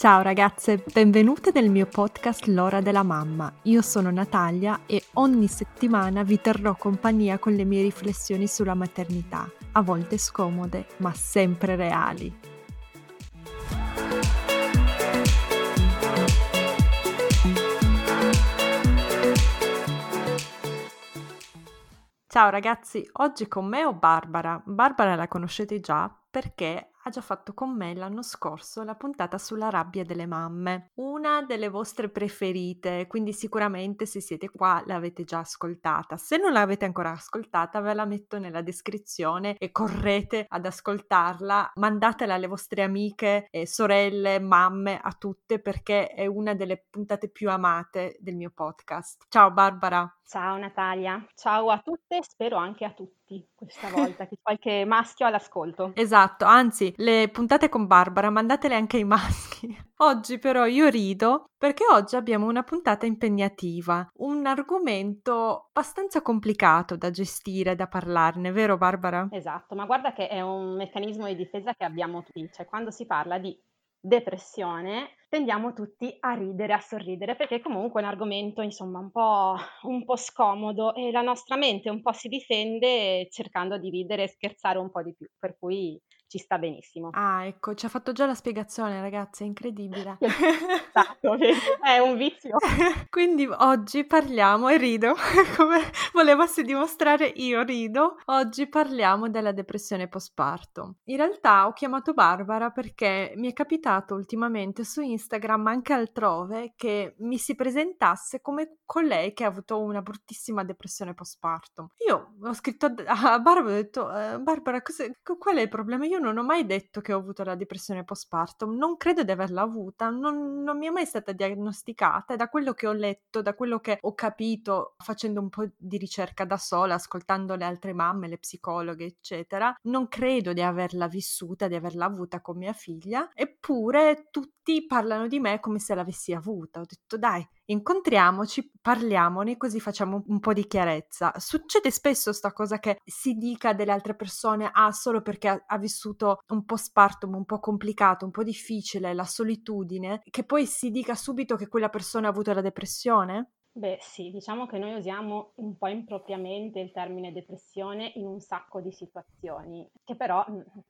Ciao ragazze, benvenute nel mio podcast L'ora della mamma. Io sono Natalia e ogni settimana vi terrò compagnia con le mie riflessioni sulla maternità, a volte scomode, ma sempre reali. Ciao ragazzi, oggi con me ho Barbara. Barbara la conoscete già perché ha già fatto con me l'anno scorso la puntata sulla rabbia delle mamme, una delle vostre preferite, quindi sicuramente se siete qua l'avete già ascoltata. Se non l'avete ancora ascoltata ve la metto nella descrizione e correte ad ascoltarla, mandatela alle vostre amiche, eh, sorelle, mamme, a tutte perché è una delle puntate più amate del mio podcast. Ciao Barbara! Ciao Natalia, ciao a tutte, spero anche a tutti questa volta, che qualche maschio all'ascolto. Esatto, anzi, le puntate con Barbara mandatele anche ai maschi. Oggi però io rido perché oggi abbiamo una puntata impegnativa, un argomento abbastanza complicato da gestire, da parlarne, vero Barbara? Esatto, ma guarda che è un meccanismo di difesa che abbiamo tutti, cioè quando si parla di depressione tendiamo tutti a ridere, a sorridere, perché comunque è un argomento insomma un po', un po' scomodo e la nostra mente un po' si difende cercando di ridere e scherzare un po' di più, per cui ci sta benissimo. Ah, ecco, ci ha fatto già la spiegazione, ragazzi, è incredibile. Esatto, è un vizio. Quindi oggi parliamo, e rido, come volevassi dimostrare io rido, oggi parliamo della depressione postparto. In realtà ho chiamato Barbara perché mi è capitato ultimamente su Instagram, anche altrove, che mi si presentasse come colei che ha avuto una bruttissima depressione postparto. Io ho scritto a Barbara, ho detto, eh, Barbara, qual è il problema? Io io non ho mai detto che ho avuto la depressione postpartum, non credo di averla avuta, non, non mi è mai stata diagnosticata e da quello che ho letto, da quello che ho capito facendo un po' di ricerca da sola, ascoltando le altre mamme, le psicologhe, eccetera, non credo di averla vissuta, di averla avuta con mia figlia, eppure tutti parlano di me come se l'avessi avuta. Ho detto dai, incontriamoci, parliamone così facciamo un po' di chiarezza. Succede spesso sta cosa che si dica delle altre persone, ah, solo perché ha, ha vissuto un postpartum un po' complicato, un po' difficile, la solitudine, che poi si dica subito che quella persona ha avuto la depressione? Beh, sì, diciamo che noi usiamo un po' impropriamente il termine depressione in un sacco di situazioni, che però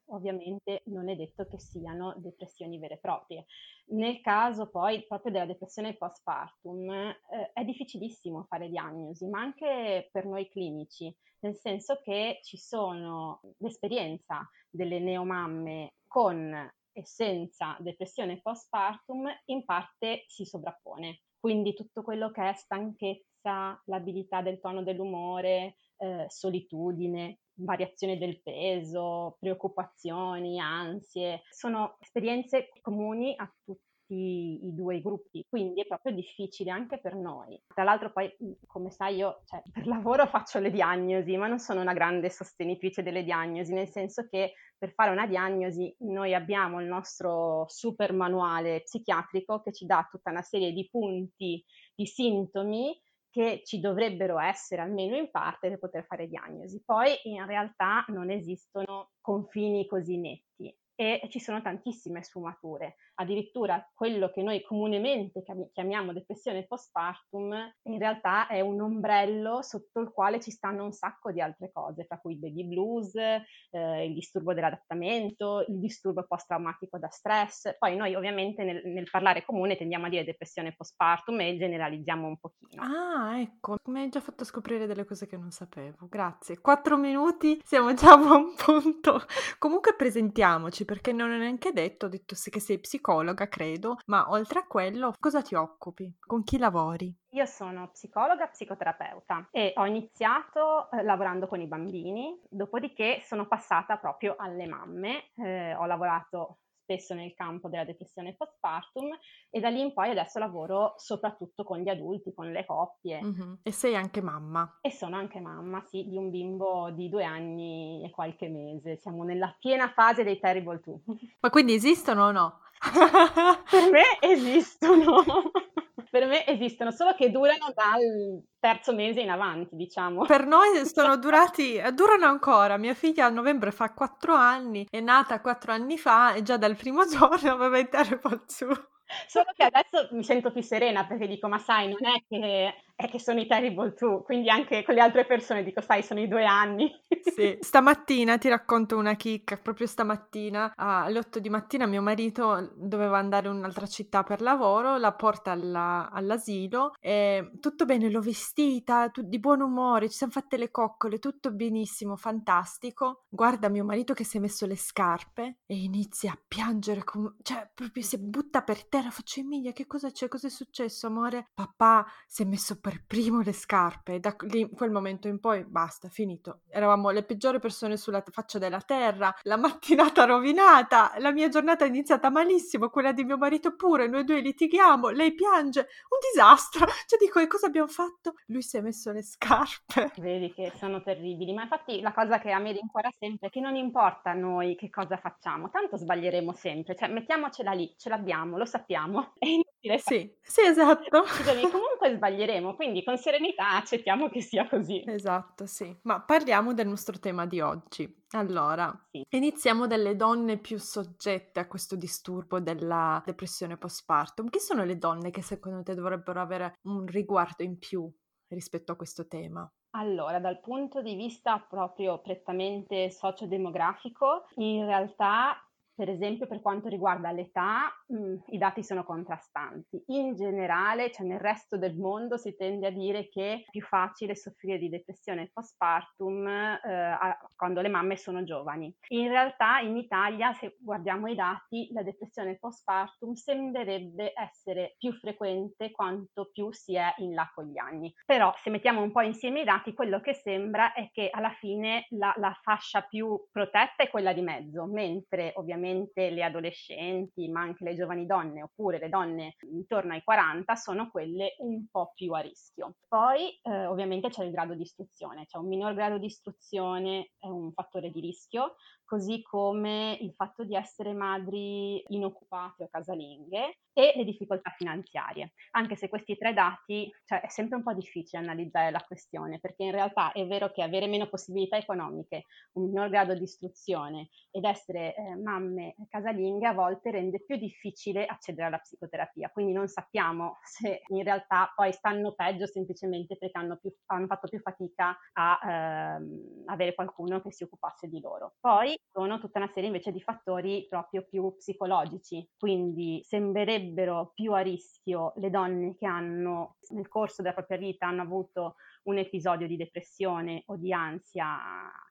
ovviamente non è detto che siano depressioni vere e proprie. Nel caso poi proprio della depressione postpartum eh, è difficilissimo fare diagnosi, ma anche per noi clinici, nel senso che ci sono l'esperienza delle neomamme con e senza depressione postpartum in parte si sovrappone quindi tutto quello che è stanchezza, labilità del tono dell'umore, eh, solitudine, variazione del peso, preoccupazioni, ansie, sono esperienze comuni a tutti i due gruppi, quindi è proprio difficile anche per noi. Tra l'altro poi, mhmm, come sai, io cioè, per lavoro faccio le diagnosi, ma non sono una grande sostenitrice delle diagnosi, nel senso che per fare una diagnosi noi abbiamo il nostro super manuale psichiatrico che ci dà tutta una serie di punti, di sintomi che ci dovrebbero essere almeno in parte per poter fare diagnosi. Poi in realtà non esistono confini così netti e ci sono tantissime sfumature. Addirittura quello che noi comunemente chiamiamo depressione postpartum in realtà è un ombrello sotto il quale ci stanno un sacco di altre cose, tra cui il baby blues, eh, il disturbo dell'adattamento, il disturbo post-traumatico da stress. Poi noi ovviamente nel, nel, parlare comune tendiamo a dire depressione postpartum e generalizziamo un pochino. Ah, ecco, mi hai già fatto scoprire delle cose che non sapevo. Grazie. Quattro minuti, siamo già a buon punto. Comunque presentiamoci perché non è neanche detto, ho detto che sei psicologa, credo, ma oltre a quello, cosa ti occupi? Con chi lavori? Io sono psicologa, psicoterapeuta e ho iniziato eh, lavorando con i bambini, dopodiché sono passata proprio alle mamme, eh, ho lavorato spesso nel campo della depressione postpartum e da lì in poi adesso lavoro soprattutto con gli adulti, con le coppie. Mm-hmm. E sei anche mamma? E sono anche mamma, sì, di un bimbo di due anni e qualche mese. Siamo nella piena fase dei Terrible 2. Ma quindi esistono o no? per me esistono. per me esistono, solo che durano dal terzo mese in avanti, diciamo. Per noi sono durati, durano ancora. Mia figlia a novembre fa quattro anni, è nata quattro anni fa e già dal primo giorno aveva il Terrible 2. Solo che adesso mi sento più serena perché dico, ma sai, non è che è che sono i terrible two, quindi anche con le altre persone dico, sai, sono i due anni. Sì, stamattina ti racconto una chicca, proprio stamattina alle 8 di mattina mio marito doveva andare in un'altra città per lavoro, la porta alla, all'asilo e tutto bene, l'ho vestita, tu, di buon umore, ci siamo fatte le coccole, tutto benissimo, fantastico. Guarda mio marito che si è messo le scarpe e inizia a piangere, com- cioè proprio si butta per terra, faccio Emilia, che cosa c'è, cosa è successo amore? Papà si è messo per per primo le scarpe da lì, quel momento in poi basta, finito. Eravamo le peggiori persone sulla faccia della terra, la mattinata rovinata, la mia giornata è iniziata malissimo, quella di mio marito pure, noi due litighiamo, lei piange, un disastro. Cioè dico, e cosa abbiamo fatto? Lui si è messo le scarpe. Vedi che sono terribili, ma infatti la cosa che a me rincuora sempre è che non importa a noi che cosa facciamo, tanto sbaglieremo sempre, cioè mettiamocela lì, ce l'abbiamo, lo sappiamo, è inutile. Sì, sì, esatto. Scusami, comunque sbaglieremo, quindi con serenità accettiamo che sia così. Esatto, sì. Ma parliamo del nostro tema di oggi. Allora, sì. iniziamo dalle donne più soggette a questo disturbo della depressione postpartum. Chi sono le donne che secondo te dovrebbero avere un riguardo in più rispetto a questo tema? Allora, dal punto di vista proprio prettamente sociodemografico, in realtà per esempio, per quanto riguarda l'età, mh, mm, i dati sono contrastanti. In generale, cioè nel resto del mondo, si tende a dire che è più facile soffrire di depressione postpartum eh, a, quando le mamme sono giovani. In realtà, in Italia, se guardiamo i dati, la depressione postpartum sembrerebbe essere più frequente quanto più si è in là con gli anni. Però, se mettiamo un po' insieme i dati, quello che sembra è che alla fine la, la fascia più protetta è quella di mezzo, mentre ovviamente sicuramente le adolescenti, ma anche le giovani donne, oppure le donne intorno ai 40, sono quelle un po' più a rischio. Poi eh, ovviamente c'è il grado di istruzione, cioè un minor grado di istruzione è un fattore di rischio, così come il fatto di essere madri inoccupate o casalinghe e le difficoltà finanziarie. Anche se questi tre dati, cioè è sempre un po' difficile analizzare la questione, perché in realtà è vero che avere meno possibilità economiche, un minor grado di istruzione ed essere eh, mamme casalinghe a volte rende più difficile accedere alla psicoterapia. Quindi non sappiamo se in realtà poi stanno peggio semplicemente perché hanno, più, hanno fatto più fatica a ehm, avere qualcuno che si occupasse di loro. Poi sono tutta una serie invece di fattori proprio più psicologici, quindi sembrerebbero più a rischio le donne che hanno nel corso della propria vita hanno avuto un episodio di depressione o di ansia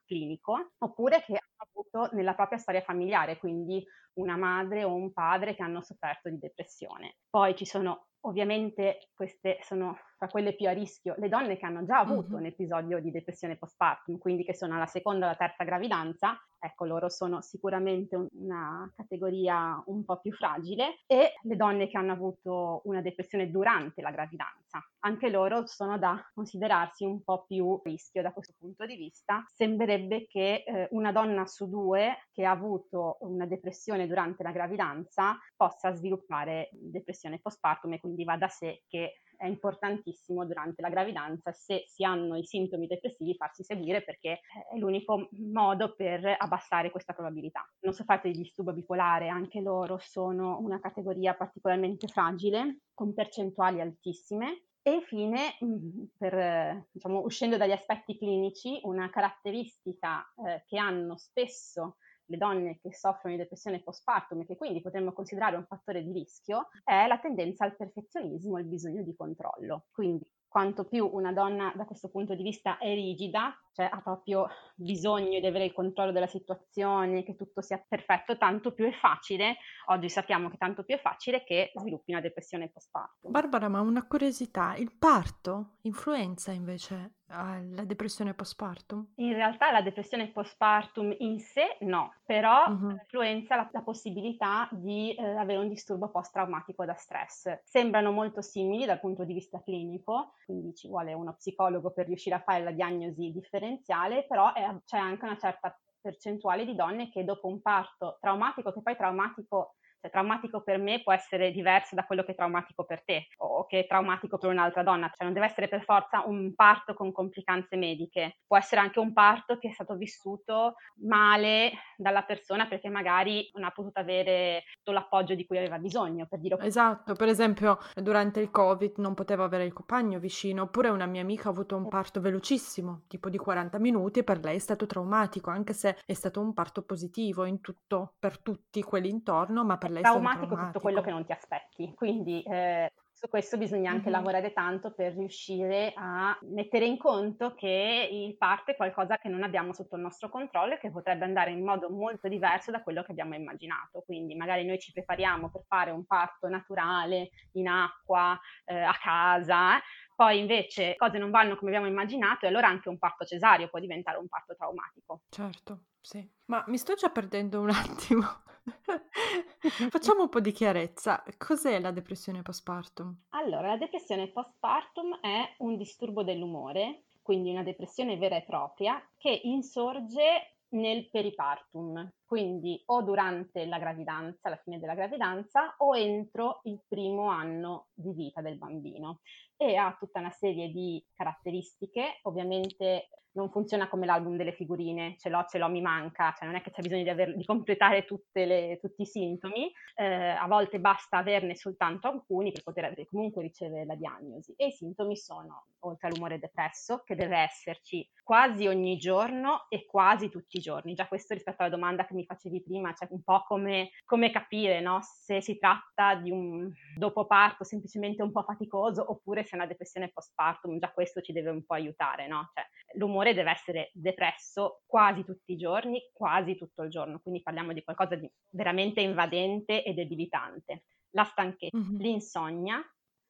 clinico, oppure che hanno avuto nella propria storia familiare, quindi una madre o un padre che hanno sofferto di depressione. Poi ci sono ovviamente queste sono tra quelle più a rischio le donne che hanno già avuto mm-hmm. un episodio di depressione postpartum, quindi che sono alla seconda o alla terza gravidanza, ecco loro sono sicuramente una categoria un po' più fragile e le donne che hanno avuto una depressione durante la gravidanza, anche loro sono da considerarsi un po' più a rischio da questo punto di vista. Sembrerebbe che eh, una donna su due che ha avuto una depressione durante la gravidanza possa sviluppare depressione postpartum e quindi va da sé che è importantissimo durante la gravidanza, se si hanno i sintomi depressivi, farsi seguire perché è l'unico modo per abbassare questa probabilità. Non sofferto di disturbo bipolare, anche loro sono una categoria particolarmente fragile, con percentuali altissime, e infine, mm, per, diciamo, uscendo dagli aspetti clinici, una caratteristica eh, che hanno spesso le donne che soffrono di depressione postpartum e che quindi potremmo considerare un fattore di rischio, è la tendenza al perfezionismo il bisogno di controllo. Quindi quanto più una donna da questo punto di vista è rigida, cioè ha proprio bisogno di avere il controllo della situazione, che tutto sia perfetto, tanto più è facile, oggi sappiamo che tanto più è facile che sviluppi una depressione postpartum. Barbara, ma una curiosità, il parto influenza invece la depressione postpartum? In realtà la depressione postpartum in sé no, però uh-huh. influenza la, la, possibilità di eh, avere un disturbo post-traumatico da stress. Sembrano molto simili dal punto di vista clinico, quindi ci vuole uno psicologo per riuscire a fare la diagnosi differenziale, però è, c'è anche una certa percentuale di donne che dopo un parto traumatico, che poi traumatico Cioè, traumatico per me può essere diverso da quello che è traumatico per te o che è traumatico per un'altra donna, cioè non deve essere per forza un parto con complicanze mediche, può essere anche un parto che è stato vissuto male dalla persona perché magari non ha potuto avere tutto l'appoggio di cui aveva bisogno, per dire Esatto, per esempio durante il Covid non poteva avere il compagno vicino, oppure una mia amica ha avuto un parto velocissimo, tipo di 40 minuti, e per lei è stato traumatico, anche se è stato un parto positivo in tutto, per tutti quelli intorno, ma per lei è stato traumatico. tutto quello che non ti aspetti, quindi eh, su questo bisogna anche mm-hmm. lavorare tanto per riuscire a mettere in conto che il parto è qualcosa che non abbiamo sotto il nostro controllo e che potrebbe andare in modo molto diverso da quello che abbiamo immaginato. Quindi magari noi ci prepariamo per fare un parto naturale in acqua, eh, a casa, poi invece cose non vanno come abbiamo immaginato e allora anche un parto cesareo può diventare un parto traumatico. Certo, sì. Ma mi sto già perdendo un attimo. Facciamo un po' di chiarezza. Cos'è la depressione postpartum? Allora, la depressione postpartum è un disturbo dell'umore, quindi una depressione vera e propria, che insorge nel peripartum, quindi o durante la gravidanza, la fine della gravidanza, o entro il primo anno di vita del bambino e ha tutta una serie di caratteristiche, ovviamente non funziona come l'album delle figurine, ce l'ho, ce l'ho, mi manca, cioè non è che c'è bisogno di, aver, di completare le, tutti i sintomi, eh, a volte basta averne soltanto alcuni per poter comunque ricevere la diagnosi. E i sintomi sono, oltre all'umore depresso, che deve esserci quasi ogni giorno e quasi tutti i giorni. Già questo rispetto alla domanda che mi facevi prima, cioè un po' come, come capire no? se si tratta di un dopo parto semplicemente un po' faticoso oppure se è una depressione postpartum, già questo ci deve un po' aiutare, no? Cioè, l'umore deve essere depresso quasi tutti i giorni, quasi tutto il giorno, quindi parliamo di qualcosa di veramente invadente e debilitante. La stanchezza, mm-hmm. l'insonnia,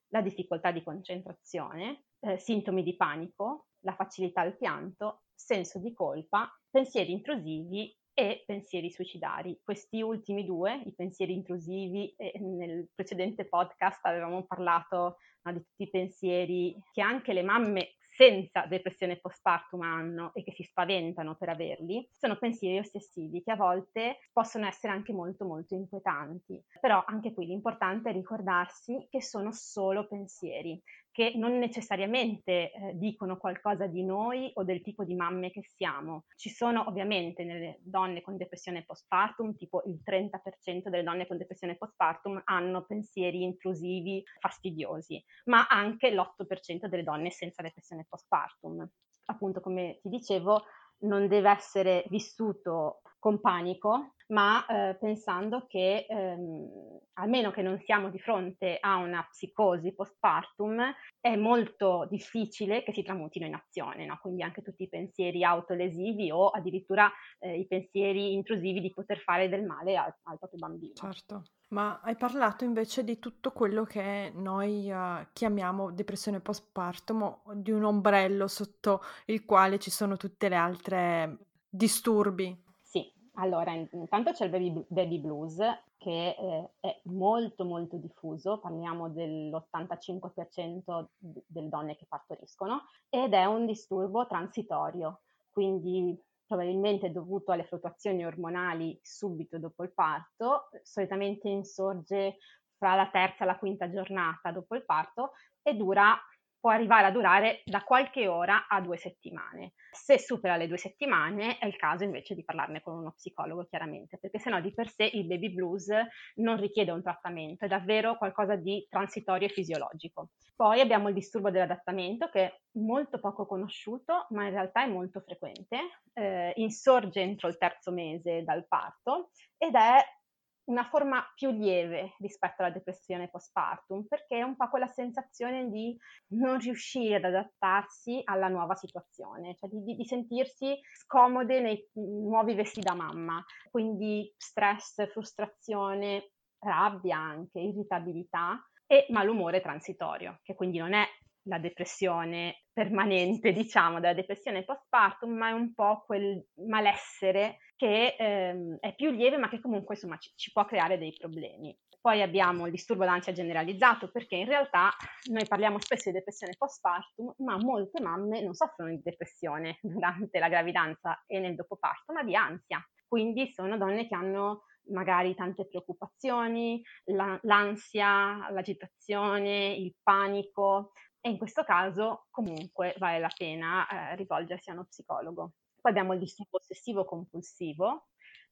la difficoltà di concentrazione, eh, sintomi di panico, la facilità al pianto, senso di colpa, pensieri intrusivi e pensieri suicidari. Questi ultimi due, i pensieri intrusivi, eh, nel precedente podcast avevamo parlato no, di tutti i pensieri che anche le mamme senza depressione postpartum hanno e che si spaventano per averli, sono pensieri ossessivi che a volte possono essere anche molto molto inquietanti. Però anche qui l'importante è ricordarsi che sono solo pensieri, che non necessariamente eh, dicono qualcosa di noi o del tipo di mamme che siamo. Ci sono ovviamente nelle donne con depressione postpartum, tipo il 30% delle donne con depressione postpartum hanno pensieri intrusivi, fastidiosi, ma anche l'8% delle donne senza depressione postpartum. Appunto, come ti dicevo, non deve essere vissuto con panico, ma eh, pensando che ehm, almeno che non siamo di fronte a una psicosi postpartum, è molto difficile che si tramutino in azione, no? quindi anche tutti i pensieri autolesivi o addirittura eh, i pensieri intrusivi di poter fare del male al, al proprio bambino. Certo. Ma hai parlato invece di tutto quello che noi uh, chiamiamo depressione postpartum, di un ombrello sotto il quale ci sono tutte le altre disturbi allora, intanto c'è il baby, baby blues che eh, è molto molto diffuso, parliamo dell'85% delle donne che partoriscono ed è un disturbo transitorio, quindi probabilmente dovuto alle fluttuazioni ormonali subito dopo il parto, solitamente insorge fra la terza e la quinta giornata dopo il parto e dura può arrivare a durare da qualche ora a due settimane. Se supera le due settimane è il caso invece di parlarne con uno psicologo chiaramente, perché sennò di per sé il baby blues non richiede un trattamento, è davvero qualcosa di transitorio e fisiologico. Poi abbiamo il disturbo dell'adattamento che è molto poco conosciuto, ma in realtà è molto frequente, eh, insorge entro il terzo mese dal parto ed è una forma più lieve rispetto alla depressione postpartum, perché è un po' quella sensazione di non riuscire ad adattarsi alla nuova situazione, cioè di, di sentirsi scomode nei nuovi vestiti da mamma, quindi stress, frustrazione, rabbia anche, irritabilità e malumore transitorio, che quindi non è la depressione permanente, diciamo, della depressione postpartum, ma è un po' quel malessere che ehm, è più lieve, ma che comunque insomma ci, ci può creare dei problemi. Poi abbiamo il disturbo d'ansia generalizzato, perché in realtà noi parliamo spesso di depressione postpartum, ma molte mamme non soffrono di depressione durante la gravidanza e nel dopoparto, ma di ansia. Quindi sono donne che hanno magari tante preoccupazioni, la, l'ansia, l'agitazione, il panico e in questo caso comunque vale la pena eh, rivolgersi a uno psicologo. Poi abbiamo il disturbo ossessivo compulsivo,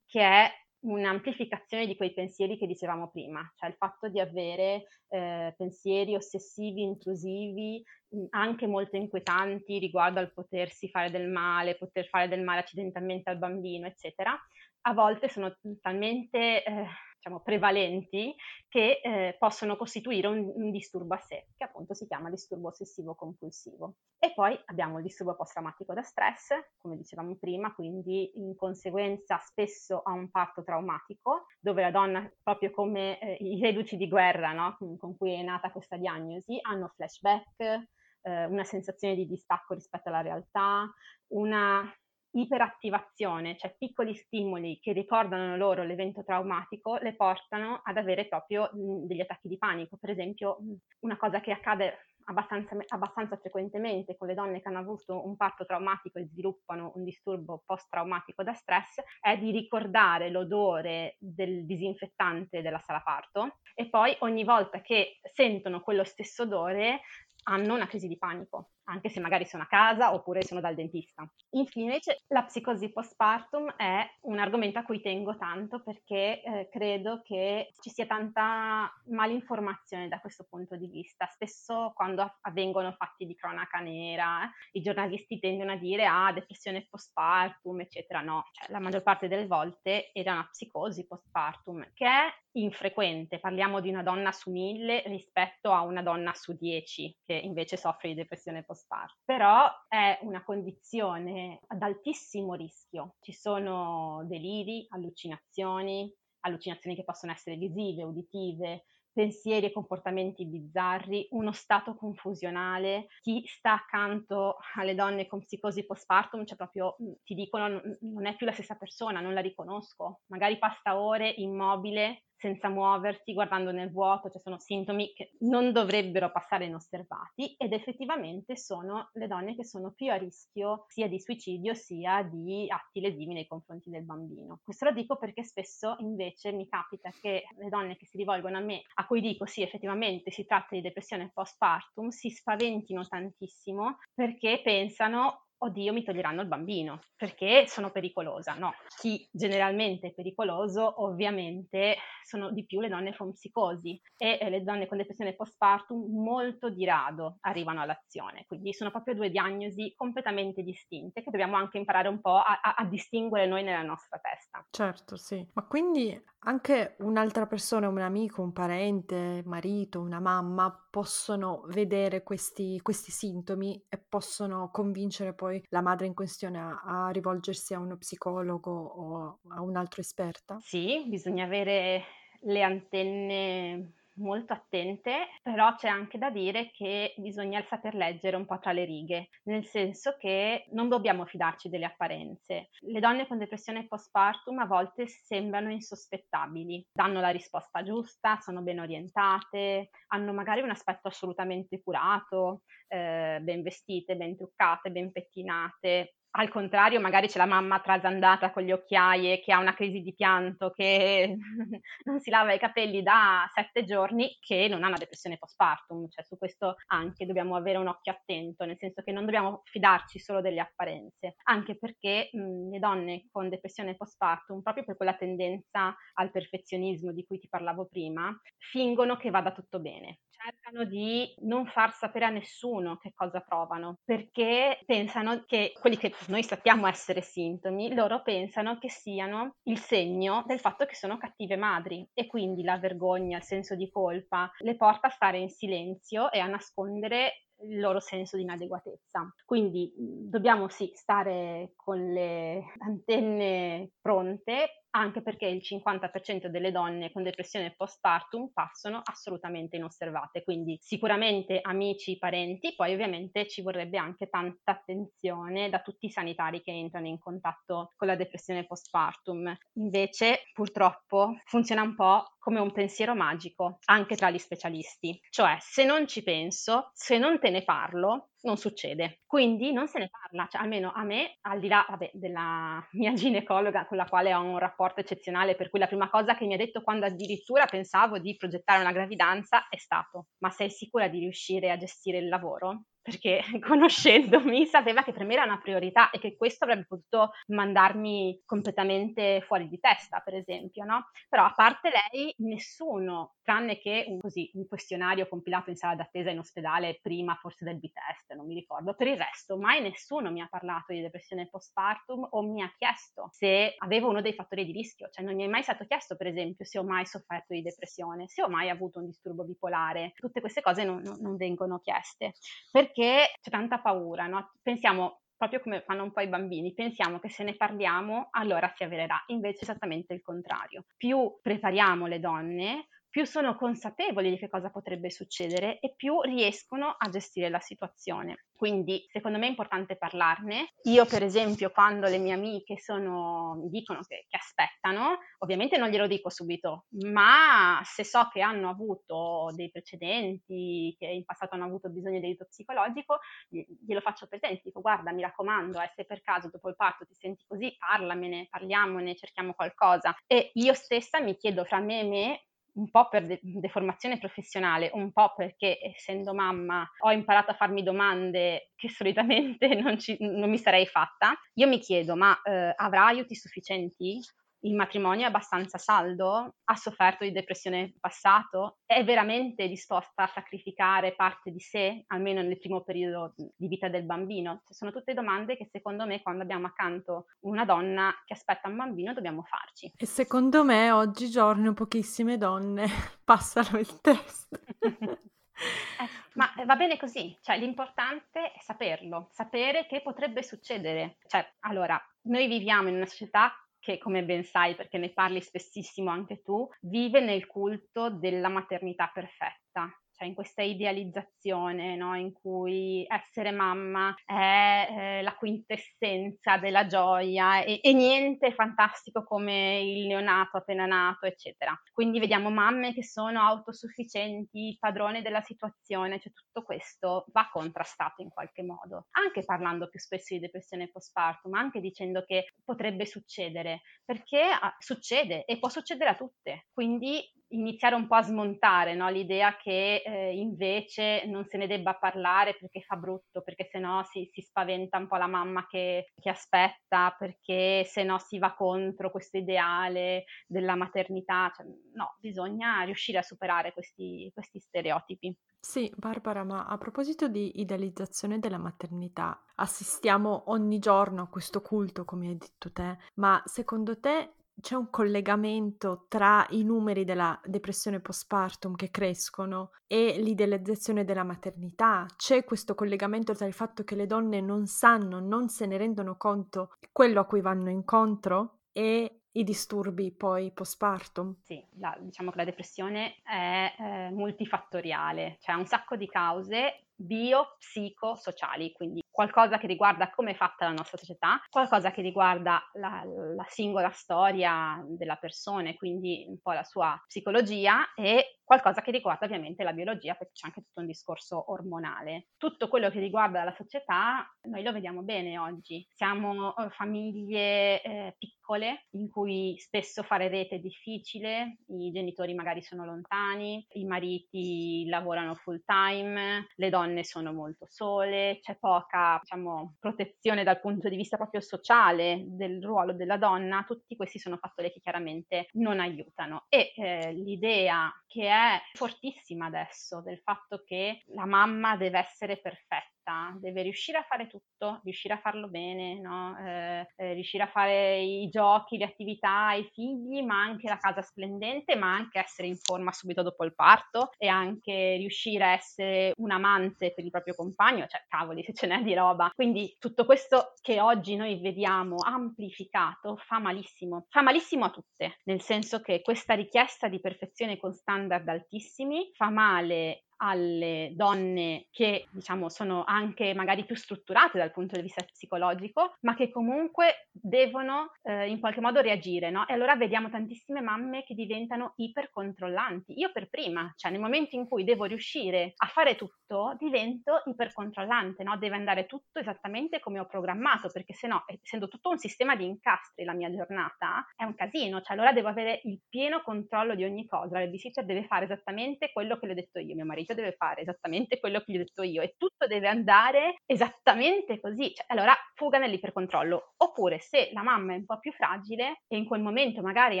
che è un'amplificazione di quei pensieri che dicevamo prima, cioè il fatto di avere eh, pensieri ossessivi, intrusivi, anche molto inquietanti riguardo al potersi fare del male, poter fare del male accidentalmente al bambino, eccetera, a volte sono talmente eh, diciamo, prevalenti che eh, possono costituire un, un, disturbo a sé, che appunto si chiama disturbo ossessivo compulsivo. E poi abbiamo il disturbo post-traumatico da stress, come dicevamo prima, quindi in conseguenza spesso a un parto traumatico, dove la donna, proprio come eh, i reduci di guerra no? con, cui è nata questa diagnosi, hanno flashback, eh, una sensazione di distacco rispetto alla realtà, una iperattivazione, cioè piccoli stimoli che ricordano loro l'evento traumatico, le portano ad avere proprio mh, degli attacchi di panico. Per esempio, mh, una cosa che accade abbastanza, abbastanza, frequentemente con le donne che hanno avuto un parto traumatico e sviluppano un disturbo post-traumatico da stress è di ricordare l'odore del disinfettante della sala parto e poi ogni volta che sentono quello stesso odore hanno una crisi di panico, anche se magari sono a casa oppure sono dal dentista. Infine, la psicosi postpartum è un argomento a cui tengo tanto perché eh, credo che ci sia tanta malinformazione da questo punto di vista. Spesso quando avvengono fatti di cronaca nera, eh, i giornalisti tendono a dire ah, depressione postpartum, eccetera. No, cioè, la maggior parte delle volte era una psicosi postpartum che è infrequente. Parliamo di una donna su mille rispetto a una donna su dieci che invece soffre di depressione postpartum postpartum, però è una condizione ad altissimo rischio. Ci sono deliri, allucinazioni, allucinazioni che possono essere visive, uditive, pensieri e comportamenti bizzarri, uno stato confusionale. Chi sta accanto alle donne con psicosi postpartum, cioè proprio mm, ti dicono non è più la stessa persona, non la riconosco. Magari passa ore immobile senza muoversi, guardando nel vuoto, cioè sono sintomi che non dovrebbero passare inosservati ed effettivamente sono le donne che sono più a rischio sia di suicidio sia di atti lesivi nei confronti del bambino. Questo lo dico perché spesso invece mi capita che le donne che si rivolgono a me, a cui dico sì effettivamente si tratta di depressione postpartum, si spaventino tantissimo perché pensano oddio mi toglieranno il bambino perché sono pericolosa. No, chi generalmente è pericoloso ovviamente sono di più le donne con psicosi e le donne con depressione postpartum molto di rado arrivano all'azione. Quindi sono proprio due diagnosi completamente distinte che dobbiamo anche imparare un po' a, a, a distinguere noi nella nostra testa. Certo, sì. Ma quindi anche un'altra persona, un amico, un parente, marito, una mamma possono vedere questi, questi sintomi e possono convincere poi la madre in questione a, a rivolgersi a uno psicologo o a un altro esperta? Sì, bisogna avere le antenne molto attente, però c'è anche da dire che bisogna saper leggere un po' tra le righe, nel senso che non dobbiamo fidarci delle apparenze. Le donne con depressione postpartum a volte sembrano insospettabili, danno la risposta giusta, sono ben orientate, hanno magari un aspetto assolutamente curato, eh, ben vestite, ben truccate, ben pettinate, al contrario, magari c'è la mamma trasandata con gli occhiaie che ha una crisi di pianto, che non si lava i capelli da sette giorni, che non ha una depressione postpartum. Cioè, su questo anche dobbiamo avere un occhio attento, nel senso che non dobbiamo fidarci solo delle apparenze, anche perché mh, le donne con depressione postpartum, proprio per quella tendenza al perfezionismo di cui ti parlavo prima, fingono che vada tutto bene cercano di non far sapere a nessuno che cosa provano, perché pensano che quelli che noi sappiamo essere sintomi, loro pensano che siano il segno del fatto che sono cattive madri e quindi la vergogna, il senso di colpa le porta a stare in silenzio e a nascondere il loro senso di inadeguatezza. Quindi dobbiamo sì stare con le antenne pronte anche perché il 50% delle donne con depressione postpartum passano assolutamente inosservate, quindi sicuramente amici, parenti, poi ovviamente ci vorrebbe anche tanta attenzione da tutti i sanitari che entrano in contatto con la depressione postpartum. Invece purtroppo funziona un po' come un pensiero magico anche tra gli specialisti, cioè se non ci penso, se non te ne parlo, non succede. Quindi non se ne parla, cioè almeno a me, al di là vabbè, della mia ginecologa con la quale ho un rapporto eccezionale, per cui la prima cosa che mi ha detto quando addirittura pensavo di progettare una gravidanza è stato, ma sei sicura di riuscire a gestire il lavoro? Perché conoscendomi sapeva che per me era una priorità e che questo avrebbe potuto mandarmi completamente fuori di testa, per esempio, no? Però a parte lei, nessuno, tranne che un, così, un questionario compilato in sala d'attesa in ospedale prima forse del B-test, non mi ricordo, per il resto mai nessuno mi ha parlato di depressione postpartum o mi ha chiesto se avevo uno dei fattori di rischio, cioè non mi è mai stato chiesto per esempio se ho mai sofferto di depressione, se ho mai avuto un disturbo bipolare, tutte queste cose non, non vengono chieste. Perché perché c'è tanta paura, no? Pensiamo proprio come fanno un po' i bambini, pensiamo che se ne parliamo allora si avvererà, invece esattamente il contrario. Più prepariamo le donne, più sono consapevoli di che cosa potrebbe succedere e più riescono a gestire la situazione. Quindi secondo me è importante parlarne. Io per esempio quando le mie amiche sono, mi dicono che, che, aspettano, ovviamente non glielo dico subito, ma se so che hanno avuto dei precedenti, che in passato hanno avuto bisogno di aiuto psicologico, glielo faccio presente, dico guarda mi raccomando, eh, se per caso dopo il parto ti senti così, parlamene, parliamone, cerchiamo qualcosa. E io stessa mi chiedo fra me e me un po' per de- deformazione professionale, un po' perché essendo mamma ho imparato a farmi domande che solitamente non, ci, non mi sarei fatta. Io mi chiedo, ma eh, avrà aiuti sufficienti? Il matrimonio è abbastanza saldo, ha sofferto di depressione in passato, è veramente disposta a sacrificare parte di sé, almeno nel primo periodo di vita del bambino? Cioè, sono tutte domande che secondo me quando abbiamo accanto una donna che aspetta un bambino dobbiamo farci. E secondo me oggigiorno pochissime donne passano il test. Eh, ma va bene così, cioè l'importante è saperlo, sapere che potrebbe succedere. Cioè, allora, noi viviamo in una società che come ben sai, perché ne parli spessissimo anche tu, vive nel culto della maternità perfetta cioè in questa idealizzazione no? in cui essere mamma è eh, la quintessenza della gioia e, e, niente fantastico come il neonato appena nato, eccetera. Quindi vediamo mamme che sono autosufficienti, padrone della situazione, cioè tutto questo va contrastato in qualche modo, anche parlando più spesso di depressione postpartum, anche dicendo che potrebbe succedere, perché ah, succede e può succedere a tutte. Quindi iniziare un po' a smontare no? l'idea che eh, invece non se ne debba parlare perché fa brutto, perché sennò si, si spaventa un po' la mamma che, che aspetta, perché sennò si va contro questo ideale della maternità. Cioè, no, bisogna riuscire a superare questi, questi stereotipi. Sì, Barbara, ma a proposito di idealizzazione della maternità, assistiamo ogni giorno a questo culto, come hai detto te, ma secondo te c'è un collegamento tra i numeri della depressione postpartum che crescono e l'idealizzazione della maternità? C'è questo collegamento tra il fatto che le donne non sanno, non se ne rendono conto quello a cui vanno incontro e i disturbi poi postpartum? Sì, la, diciamo che la depressione è eh, multifattoriale, cioè ha un sacco di cause bio-psico-sociali, quindi qualcosa che riguarda come è fatta la nostra società, qualcosa che riguarda la, la singola storia della persona, quindi un po' la sua psicologia e qualcosa che riguarda ovviamente la biologia, perché c'è anche tutto un discorso ormonale. Tutto quello che riguarda la società noi lo vediamo bene oggi. Siamo eh, famiglie eh, piccole in cui spesso fare rete è difficile, i genitori magari sono lontani, i mariti lavorano full time, le donne sono molto sole, c'è poca diciamo, protezione dal punto di vista proprio sociale del ruolo della donna, tutti questi sono fattori che chiaramente non aiutano. E eh, l'idea che è fortissima adesso del fatto che la mamma deve essere perfetta perfetta, deve riuscire a fare tutto, riuscire a farlo bene, no? eh, eh, riuscire a fare i giochi, le attività ai figli, ma anche la casa splendente, ma anche essere in forma subito dopo il parto e anche riuscire a essere un amante per il proprio compagno, cioè cavoli se ce n'è di roba. Quindi tutto questo che oggi noi vediamo amplificato fa malissimo, fa malissimo a tutte, nel senso che questa richiesta di perfezione con standard altissimi fa male alle donne che diciamo sono anche magari più strutturate dal punto di vista psicologico, ma che comunque devono eh, in qualche modo reagire, no? E allora vediamo tantissime mamme che diventano ipercontrollanti. Io per prima, cioè nel momento in cui devo riuscire a fare tutto, divento ipercontrollante, no? Deve andare tutto esattamente come ho programmato, perché se no, essendo tutto un sistema di incastri la mia giornata, è un casino, cioè allora devo avere il pieno controllo di ogni cosa. La babysitter deve fare esattamente quello che le ho detto io, mio marito deve fare esattamente quello che gli ho detto io e tutto deve andare esattamente così. Cioè, allora fuga nell'ipercontrollo. Oppure se la mamma è un po' più fragile e in quel momento magari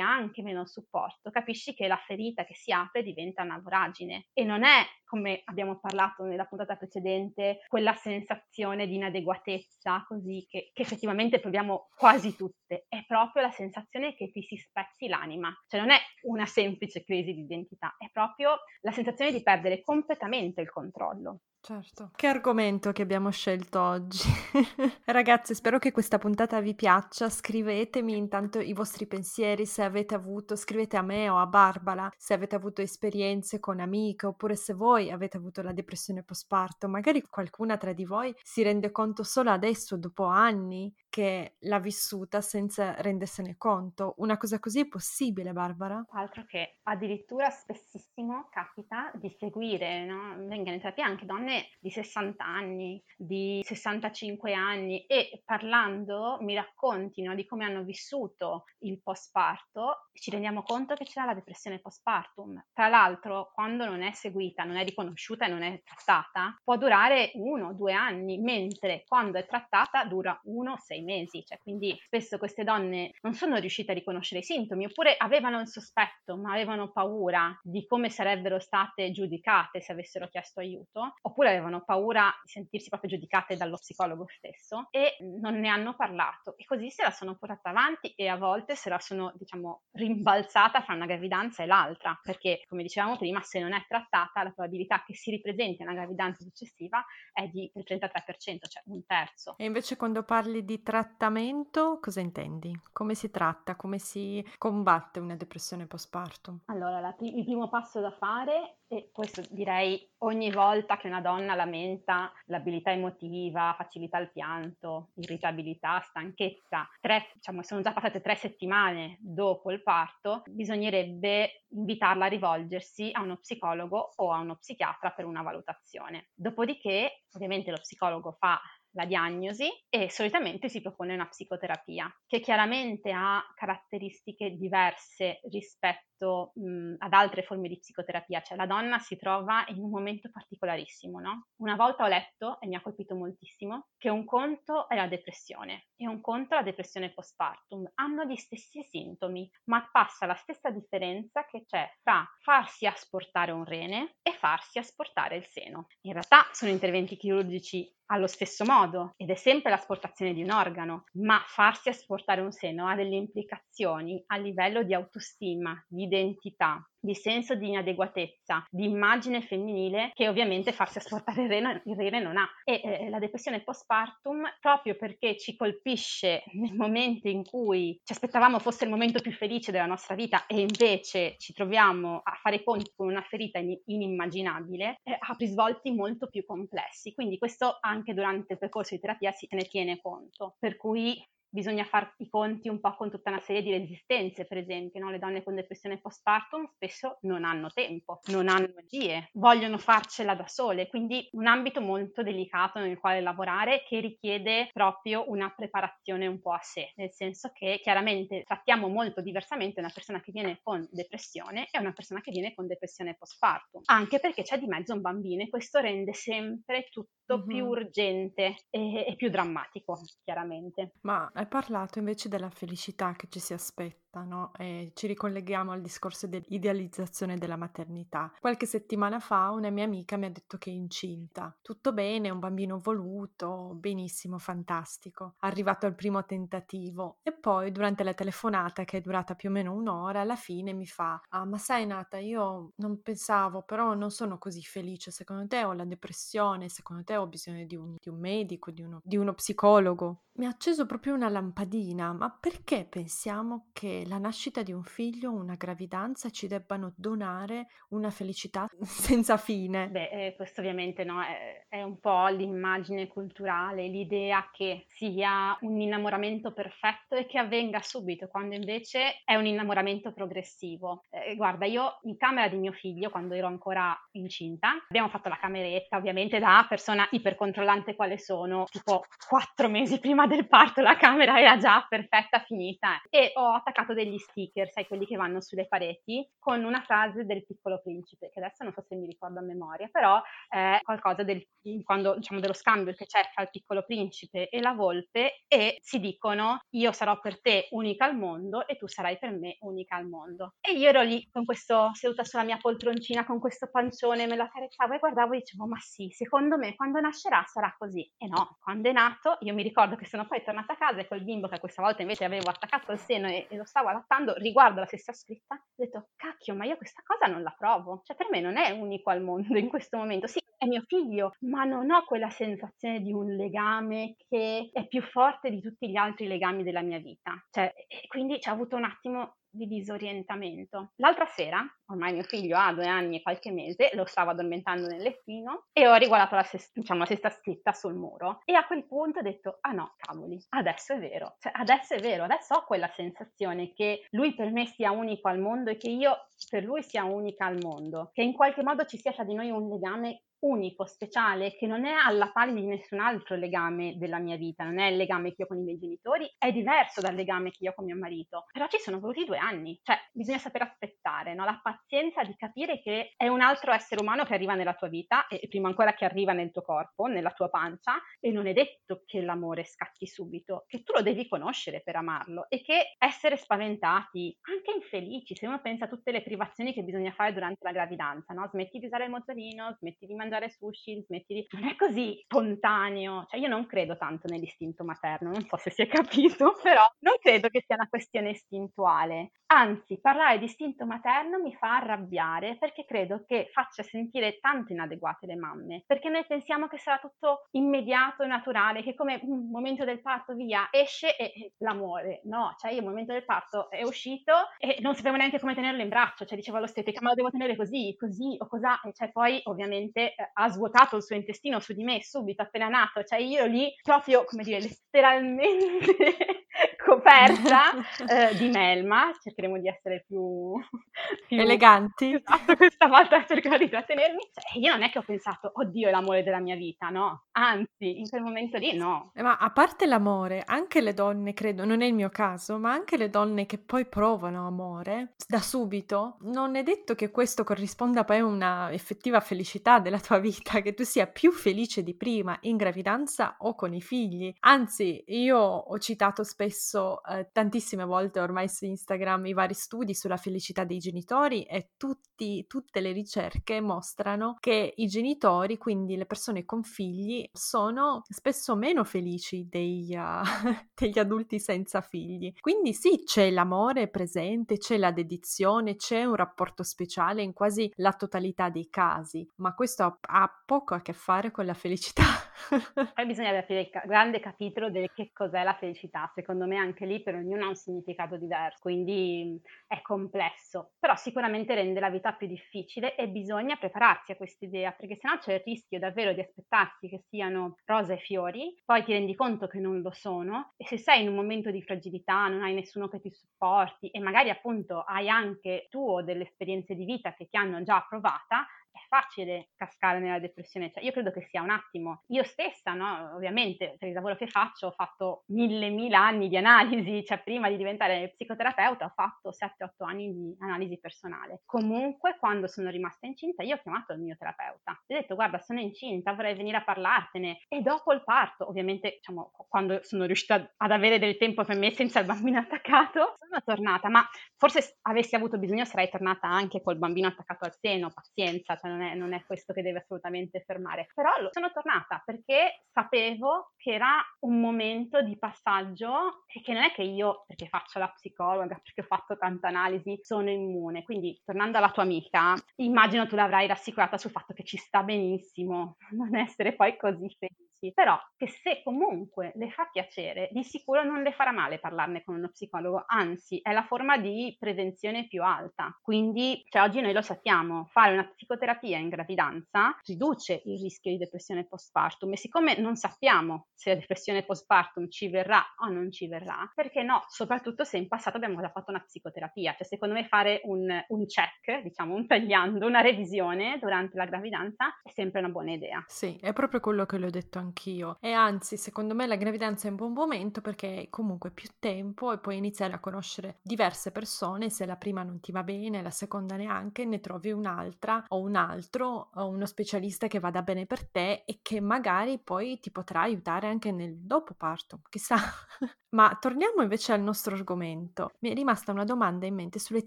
ha anche meno supporto, capisci che la ferita che si apre diventa una voragine e non è come abbiamo parlato nella puntata precedente, quella sensazione di inadeguatezza così che, che effettivamente proviamo quasi tutte, è proprio la sensazione che ti si spezzi l'anima, cioè non è una semplice crisi di identità, è proprio la sensazione di perdere completamente il controllo. Certo. Che argomento che abbiamo scelto oggi. Ragazzi, spero che questa puntata vi piaccia. Scrivetemi intanto i vostri pensieri se avete avuto, scrivete a me o a Barbara se avete avuto esperienze con amiche oppure se voi avete avuto la depressione postparto. Magari qualcuna tra di voi si rende conto solo adesso, dopo anni, che l'ha vissuta senza rendersene conto. Una cosa così è possibile, Barbara? Altro che addirittura spessissimo capita di seguire, no? Vengono in terapia anche donne di 60 anni, di 65 anni e parlando mi raccontino di come hanno vissuto il postparto, ci rendiamo conto che c'è la depressione postpartum. Tra l'altro, quando non è seguita, non è riconosciuta e non è trattata, può durare uno, due anni, mentre quando è trattata dura uno, sei mesi, cioè quindi spesso queste donne non sono riuscite a riconoscere i sintomi oppure avevano il sospetto ma avevano paura di come sarebbero state giudicate se avessero chiesto aiuto oppure avevano paura di sentirsi proprio giudicate dallo psicologo stesso e non ne hanno parlato e così se la sono portata avanti e a volte se la sono diciamo rimbalzata fra una gravidanza e l'altra perché come dicevamo prima se non è trattata la probabilità che si ripresenti una gravidanza successiva è di, del 33%, cioè un terzo. E invece quando parli di trattamento, cosa intendi? Come si tratta? Come si combatte una depressione postpartum? Allora, la, il primo passo da fare, e questo direi ogni volta che una donna lamenta l'abilità emotiva, facilità al pianto, irritabilità, stanchezza, tre, diciamo, sono già passate tre settimane dopo il parto, bisognerebbe invitarla a rivolgersi a uno psicologo o a uno psichiatra per una valutazione. Dopodiché, ovviamente lo psicologo fa la diagnosi e solitamente si propone una psicoterapia che chiaramente ha caratteristiche diverse rispetto mh, ad altre forme di psicoterapia, cioè la donna si trova in un momento particolarissimo, no? Una volta ho letto, e mi ha colpito moltissimo, che un conto è la depressione e un conto è la depressione postpartum, hanno gli stessi sintomi, ma passa la stessa differenza che c'è fra farsi asportare un rene e farsi asportare il seno. In realtà sono interventi chirurgici allo stesso modo ed è sempre l'asportazione di un organo, ma farsi asportare un seno ha delle implicazioni a livello di autostima, di identità, di senso di inadeguatezza, di immagine femminile che ovviamente farsi asportare il rene, il rene non ha. E eh, la depressione postpartum, proprio perché ci colpisce nel momento in cui ci aspettavamo fosse il momento più felice della nostra vita e invece ci troviamo a fare conti con una ferita in- inimmaginabile, eh, ha risvolti molto più complessi. Quindi questo anche durante il percorso di terapia si ne tiene conto. Per cui bisogna fare i conti un po' con tutta una serie di resistenze, per esempio, no? le donne con depressione postpartum spesso non hanno tempo, non hanno energie, vogliono farcela da sole, quindi un ambito molto delicato nel quale lavorare che richiede proprio una preparazione un po' a sé, nel senso che chiaramente trattiamo molto diversamente una persona che viene con depressione e una persona che viene con depressione postpartum, anche perché c'è di mezzo un bambino e questo rende sempre tutto mm-hmm. più urgente e, e più drammatico, chiaramente. Ma hai parlato invece della felicità che ci si aspetta, no? E ci ricolleghiamo al discorso dell'idealizzazione della maternità. Qualche settimana fa una mia amica mi ha detto che è incinta. Tutto bene, un bambino voluto, benissimo, fantastico. Arrivato al primo tentativo e poi durante la telefonata che è durata più o meno un'ora, alla fine mi fa: "Ah, ma sai Nata, io non pensavo, però non sono così felice. Secondo te ho la depressione? Secondo te ho bisogno di un, di un medico, di uno, di uno psicologo?" Mi ha acceso proprio una lampadina, ma perché pensiamo che la nascita di un figlio, una gravidanza ci debbano donare una felicità senza fine. Beh, eh, questo ovviamente no, è, è un po' l'immagine culturale, l'idea che sia un innamoramento perfetto e che avvenga subito, quando invece è un innamoramento progressivo. Eh, guarda, io in camera di mio figlio, quando ero ancora incinta, abbiamo fatto la cameretta, ovviamente da persona ipercontrollante quale sono, tipo quattro mesi prima del parto la camera era già perfetta, finita, e ho attaccato degli sticker, sai, quelli che vanno sulle pareti, con una frase del piccolo principe, che adesso non so se mi ricordo a memoria, però è qualcosa del, quando, diciamo, dello scambio che c'è tra il piccolo principe e la volpe e si dicono io sarò per te unica al mondo e tu sarai per me unica al mondo. E io ero lì con questo, seduta sulla mia poltroncina con questo pancione, me lo carezzavo e guardavo e dicevo ma sì, secondo me quando nascerà sarà così. E no, quando è nato io mi ricordo che sono poi tornata a casa e col bimbo che questa volta invece avevo attaccato al seno e, e lo stavo allattando, riguardo la stessa scritta, ho detto cacchio ma io questa cosa non la provo, cioè per me non è unico al mondo in questo momento, sì è mio figlio, ma non ho quella sensazione di un legame che è più forte di tutti gli altri legami della mia vita. Cioè, quindi c'è avuto un attimo di disorientamento. L'altra sera, ormai mio figlio ha due anni e qualche mese, lo stavo addormentando nel lettino e ho riguardato la, ses- diciamo, la sesta scritta sul muro e a quel punto ho detto, ah no, cavoli, adesso è vero, cioè adesso è vero, adesso ho quella sensazione che lui per me sia unico al mondo e che io per lui sia unica al mondo, che in qualche modo ci sia tra di noi un legame unico, speciale, che non è alla pari di nessun altro legame della mia vita, non è il legame che ho con i miei genitori, è diverso dal legame che io ho con mio marito, però ci sono voluti due anni, cioè bisogna saper aspettare, no? la pazienza di capire che è un altro essere umano che arriva nella tua vita e prima ancora che arriva nel tuo corpo, nella tua pancia, e non è detto che l'amore scatti subito, che tu lo devi conoscere per amarlo e che essere spaventati, anche infelici, se uno pensa a tutte le privazioni che bisogna fare durante la gravidanza, no? smetti di usare il motorino, smetti di mangiare mangiare sushi, smetti di... Non è così spontaneo, cioè io non credo tanto nell'istinto materno, non so se si è capito, però non credo che sia una questione istintuale. Anzi, parlare di istinto materno mi fa arrabbiare perché credo che faccia sentire tanto inadeguate le mamme, perché noi pensiamo che sarà tutto immediato e naturale, che come un momento del parto via esce e, l'amore. No, cioè io il momento del parto è uscito e non sapevo neanche come tenerlo in braccio, cioè dicevo all'ostetrica ma lo devo tenere così, così o cos'ha, e cioè poi ovviamente ha svuotato il suo intestino su di me subito appena nato, cioè io lì proprio, come dire, letteralmente coperta eh, di melma, cercheremo di essere più, più eleganti. Esatto, questa volta cercherò di trattenermi. Cioè, io non è che ho pensato, oddio, è l'amore della mia vita, no. Anzi, in quel momento lì no. Eh, ma a parte l'amore, anche le donne, credo, non è il mio caso, ma anche le donne che poi provano amore da subito, non è detto che questo corrisponda poi a una effettiva felicità della tua vita, che tu sia più felice di prima in gravidanza o con i figli. Anzi, io ho citato spesso eh, tantissime volte ormai su Instagram i vari studi sulla felicità dei genitori e tutti, tutte le ricerche mostrano che i genitori, quindi le persone con figli, sono spesso meno felici dei, uh, degli adulti senza figli. Quindi sì, c'è l'amore presente, c'è la dedizione, c'è un rapporto speciale in quasi la totalità dei casi, ma questo ha, poco a che fare con la felicità. Poi bisogna aprire il grande capitolo del che cos'è la felicità, secondo me anche lì per ognuno ha un significato diverso, quindi è complesso, però sicuramente rende la vita più difficile e bisogna prepararsi a quest'idea, perché sennò c'è il rischio davvero di aspettarsi che siano rose e fiori, poi ti rendi conto che non lo sono e se sei in un momento di fragilità, non hai nessuno che ti supporti e magari appunto hai anche tu delle esperienze di vita che ti hanno già provata, è facile cascare nella depressione, cioè io credo che sia un attimo. Io stessa, no, ovviamente per il lavoro che faccio ho fatto mille, mille anni di analisi, cioè prima di diventare psicoterapeuta ho fatto 7-8 anni di analisi personale. Comunque quando sono rimasta incinta io ho chiamato il mio terapeuta, gli ho detto guarda sono incinta, vorrei venire a parlartene e dopo il parto, ovviamente diciamo quando sono riuscita ad avere del tempo per me senza il bambino attaccato, sono tornata, ma forse avessi avuto bisogno sarei tornata anche col bambino attaccato al seno, pazienza, cioè non è, non è questo che deve assolutamente fermare. Però sono tornata perché sapevo che era un momento di passaggio e che non è che io, perché faccio la psicologa, perché ho fatto tanta analisi, sono immune. Quindi, tornando alla tua amica, immagino tu l'avrai rassicurata sul fatto che ci sta benissimo non essere poi così felice servizi, però che se comunque le fa piacere, di sicuro non le farà male parlarne con uno psicologo, anzi è la forma di prevenzione più alta. Quindi, cioè, oggi noi lo sappiamo, fare una psicoterapia in gravidanza riduce il rischio di depressione postpartum e siccome non sappiamo se la depressione postpartum ci verrà o non ci verrà, perché no, soprattutto se in passato abbiamo già fatto una psicoterapia, cioè secondo me fare un, un check, diciamo un tagliando, una revisione durante la gravidanza è sempre una buona idea. Sì, è proprio quello che le ho detto anch'io e anzi secondo me la gravidanza è un buon momento perché comunque più tempo e puoi iniziare a conoscere diverse persone, se la prima non ti va bene, la seconda neanche, ne trovi un'altra o un altro o uno specialista che vada bene per te e che magari poi ti potrà aiutare anche nel dopo parto, chissà. Ma torniamo invece al nostro argomento. Mi è rimasta una domanda in mente sulle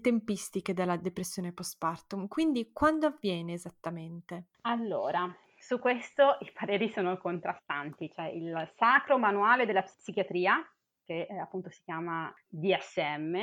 tempistiche della depressione postpartum, quindi quando avviene esattamente? Allora, su questo i pareri sono contrastanti, cioè il Sacro Manuale della Psichiatria, che eh, appunto si chiama DSM,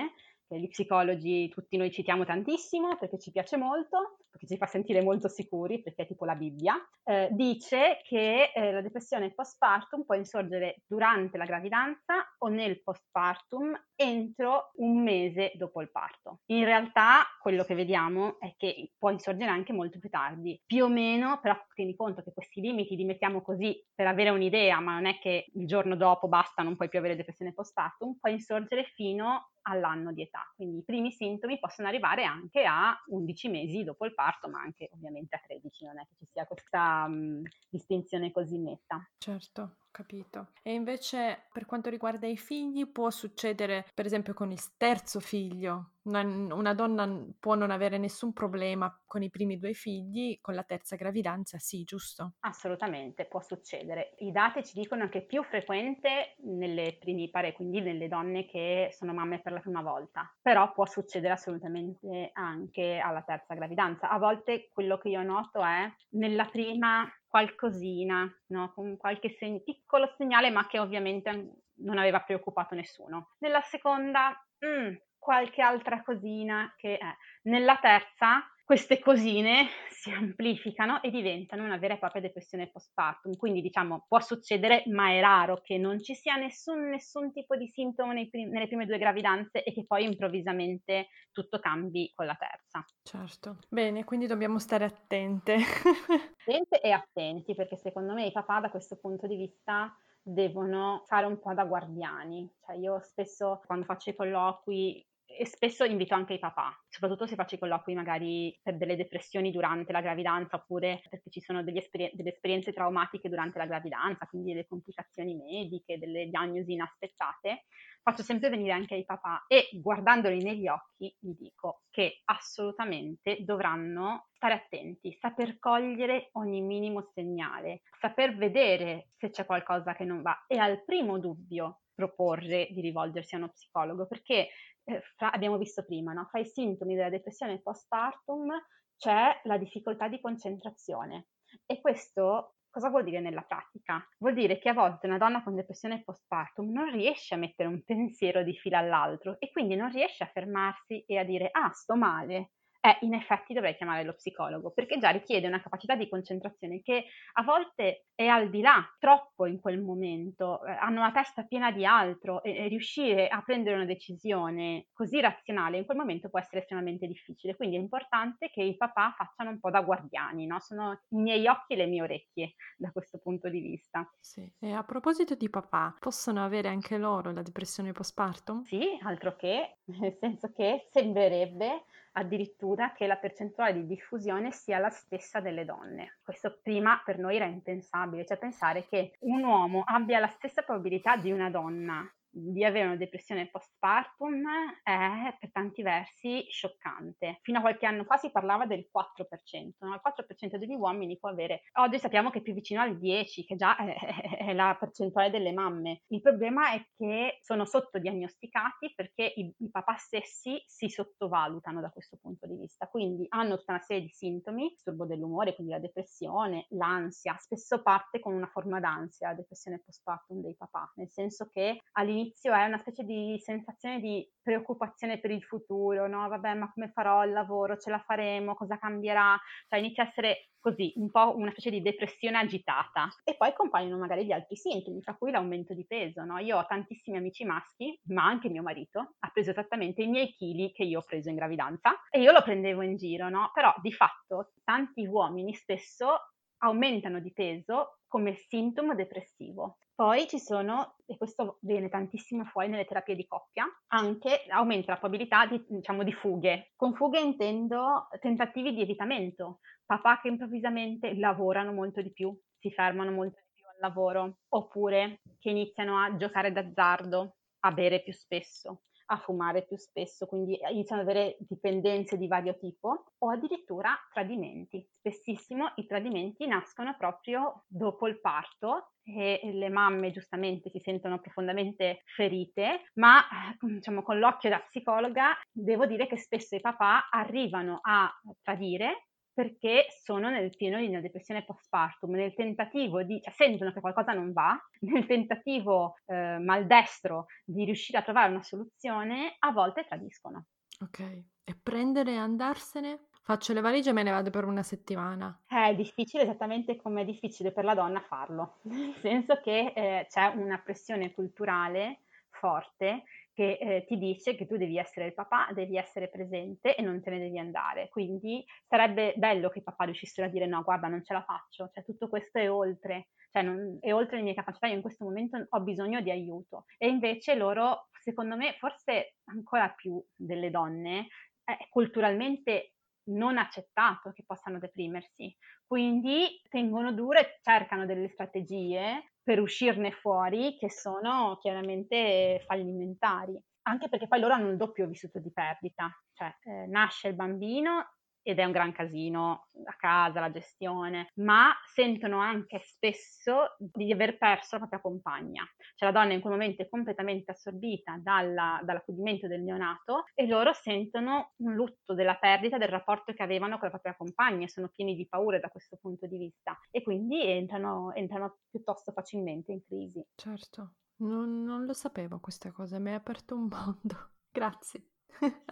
che gli psicologi tutti noi citiamo tantissimo perché ci piace molto, perché ci fa sentire molto sicuri, perché è tipo la Bibbia, eh, dice che eh, la depressione postpartum può insorgere durante la gravidanza o nel postpartum entro un mese dopo il parto. In realtà quello che vediamo è che può insorgere anche molto più tardi, più o meno, però tieni conto che questi limiti li mettiamo così per avere un'idea, ma non è che il giorno dopo basta, non puoi più avere depressione postpartum, può insorgere fino all'anno di età. Quindi i primi sintomi possono arrivare anche a 11 mesi dopo il parto, ma anche ovviamente a 13, non è che ci sia questa um, distinzione così netta. Certo capito. E invece per quanto riguarda i figli può succedere, per esempio, con il terzo figlio. Una, donna può non avere nessun problema con i primi due figli, con la terza gravidanza sì, giusto? Assolutamente, può succedere. I dati ci dicono che è più frequente nelle primipare, quindi nelle donne che sono mamme per la prima volta, però può succedere assolutamente anche alla terza gravidanza. A volte quello che io noto è nella prima qualcosina, no? con qualche seg- piccolo segnale, ma che ovviamente non aveva preoccupato nessuno. Nella seconda, mm, qualche altra cosina che è. Nella terza, queste cosine si amplificano e diventano una vera e propria depressione postpartum. Quindi diciamo può succedere, ma è raro che non ci sia nessun, nessun tipo di sintomo prim- nelle prime due gravidanze e che poi improvvisamente tutto cambi con la terza. Certo. Bene, quindi dobbiamo stare attente. attente e attenti perché secondo me i papà da questo punto di vista devono fare un po' da guardiani. Cioè io spesso quando faccio i colloqui e spesso invito anche i papà, soprattutto se faccio i colloqui magari per delle depressioni durante la gravidanza oppure perché ci sono esper- delle esperienze traumatiche durante la gravidanza, quindi delle complicazioni mediche, delle diagnosi inaspettate, faccio sempre venire anche i papà e guardandoli negli occhi gli dico che assolutamente dovranno stare attenti, saper cogliere ogni minimo segnale, saper vedere se c'è qualcosa che non va e al primo dubbio proporre di rivolgersi a uno psicologo perché eh, fra, abbiamo visto prima, no? fra i sintomi della depressione postpartum c'è la difficoltà di concentrazione e questo cosa vuol dire nella pratica? Vuol dire che a volte una donna con depressione postpartum non riesce a mettere un pensiero di fila all'altro e quindi non riesce a fermarsi e a dire ah sto male, eh, in effetti dovrei chiamare lo psicologo, perché già richiede una capacità di concentrazione che a volte è al di là, troppo in quel momento, eh, hanno la testa piena di altro e, e, riuscire a prendere una decisione così razionale in quel momento può essere estremamente difficile. Quindi è importante che i papà facciano un po' da guardiani, no? sono i miei occhi e le mie orecchie da questo punto di vista. Sì, e a proposito di papà, possono avere anche loro la depressione postpartum? Sì, altro che, nel senso che sembrerebbe addirittura che la percentuale di diffusione sia la stessa delle donne. Questo prima per noi era impensabile, cioè pensare che un uomo abbia la stessa probabilità di una donna di avere una depressione postpartum è per tanti versi scioccante. Fino a qualche anno fa si parlava del 4%, no? il 4% degli uomini può avere, oggi sappiamo che è più vicino al 10%, che già è, la percentuale delle mamme. Il problema è che sono sottodiagnosticati perché i, i papà stessi si sottovalutano da questo punto di vista, quindi hanno tutta una serie di sintomi, disturbo dell'umore, quindi la depressione, l'ansia, spesso parte con una forma d'ansia, la depressione postpartum dei papà, nel senso che all'inizio all'inizio è una specie di sensazione di preoccupazione per il futuro, no? Vabbè, ma come farò il lavoro? Ce la faremo? Cosa cambierà? Cioè inizia a essere così, un po' una specie di depressione agitata. E poi compaiono magari gli altri sintomi, tra cui l'aumento di peso, no? Io ho tantissimi amici maschi, ma anche mio marito ha preso esattamente i miei chili che io ho preso in gravidanza e io lo prendevo in giro, no? Però di fatto tanti uomini spesso aumentano di peso come sintomo depressivo. Poi ci sono, e questo viene tantissimo fuori nelle terapie di coppia, anche aumenta la probabilità di, diciamo, di fughe. Con fughe intendo tentativi di evitamento, papà che improvvisamente lavorano molto di più, si fermano molto di più al lavoro, oppure che iniziano a giocare d'azzardo, a bere più spesso a fumare più spesso, quindi iniziano ad avere dipendenze di vario tipo o addirittura tradimenti. Spessissimo i tradimenti nascono proprio dopo il parto e le mamme giustamente si sentono profondamente ferite, ma diciamo con l'occhio da psicologa devo dire che spesso i papà arrivano a tradire perché sono nel pieno di una depressione postpartum, nel tentativo di, cioè sentono che qualcosa non va, nel tentativo eh, maldestro di riuscire a trovare una soluzione, a volte tradiscono. Ok, e prendere e andarsene? Faccio le valigie e me ne vado per una settimana. È difficile esattamente come è difficile per la donna farlo, nel senso che eh, c'è una pressione culturale forte che eh, ti dice che tu devi essere il papà, devi essere presente e non te ne devi andare. Quindi sarebbe bello che i papà riuscissero a dire no, guarda, non ce la faccio, cioè tutto questo è oltre, cioè non, è oltre le mie capacità, io in questo momento ho bisogno di aiuto. E invece loro, secondo me, forse ancora più delle donne, è culturalmente non accettato che possano deprimersi. Quindi tengono duro e cercano delle strategie per uscirne fuori che sono chiaramente fallimentari. Anche perché poi loro hanno un doppio vissuto di perdita, cioè eh, nasce il bambino ed è un gran casino a casa, la gestione, ma sentono anche spesso di aver perso la propria compagna. Cioè la donna in quel momento è completamente assorbita dalla, dall'accudimento del neonato e loro sentono un lutto della perdita del rapporto che avevano con la propria compagna, sono pieni di paure da questo punto di vista e quindi entrano, entrano piuttosto facilmente in crisi. Certo, non, non lo sapevo questa cosa, mi hai aperto un mondo. Grazie.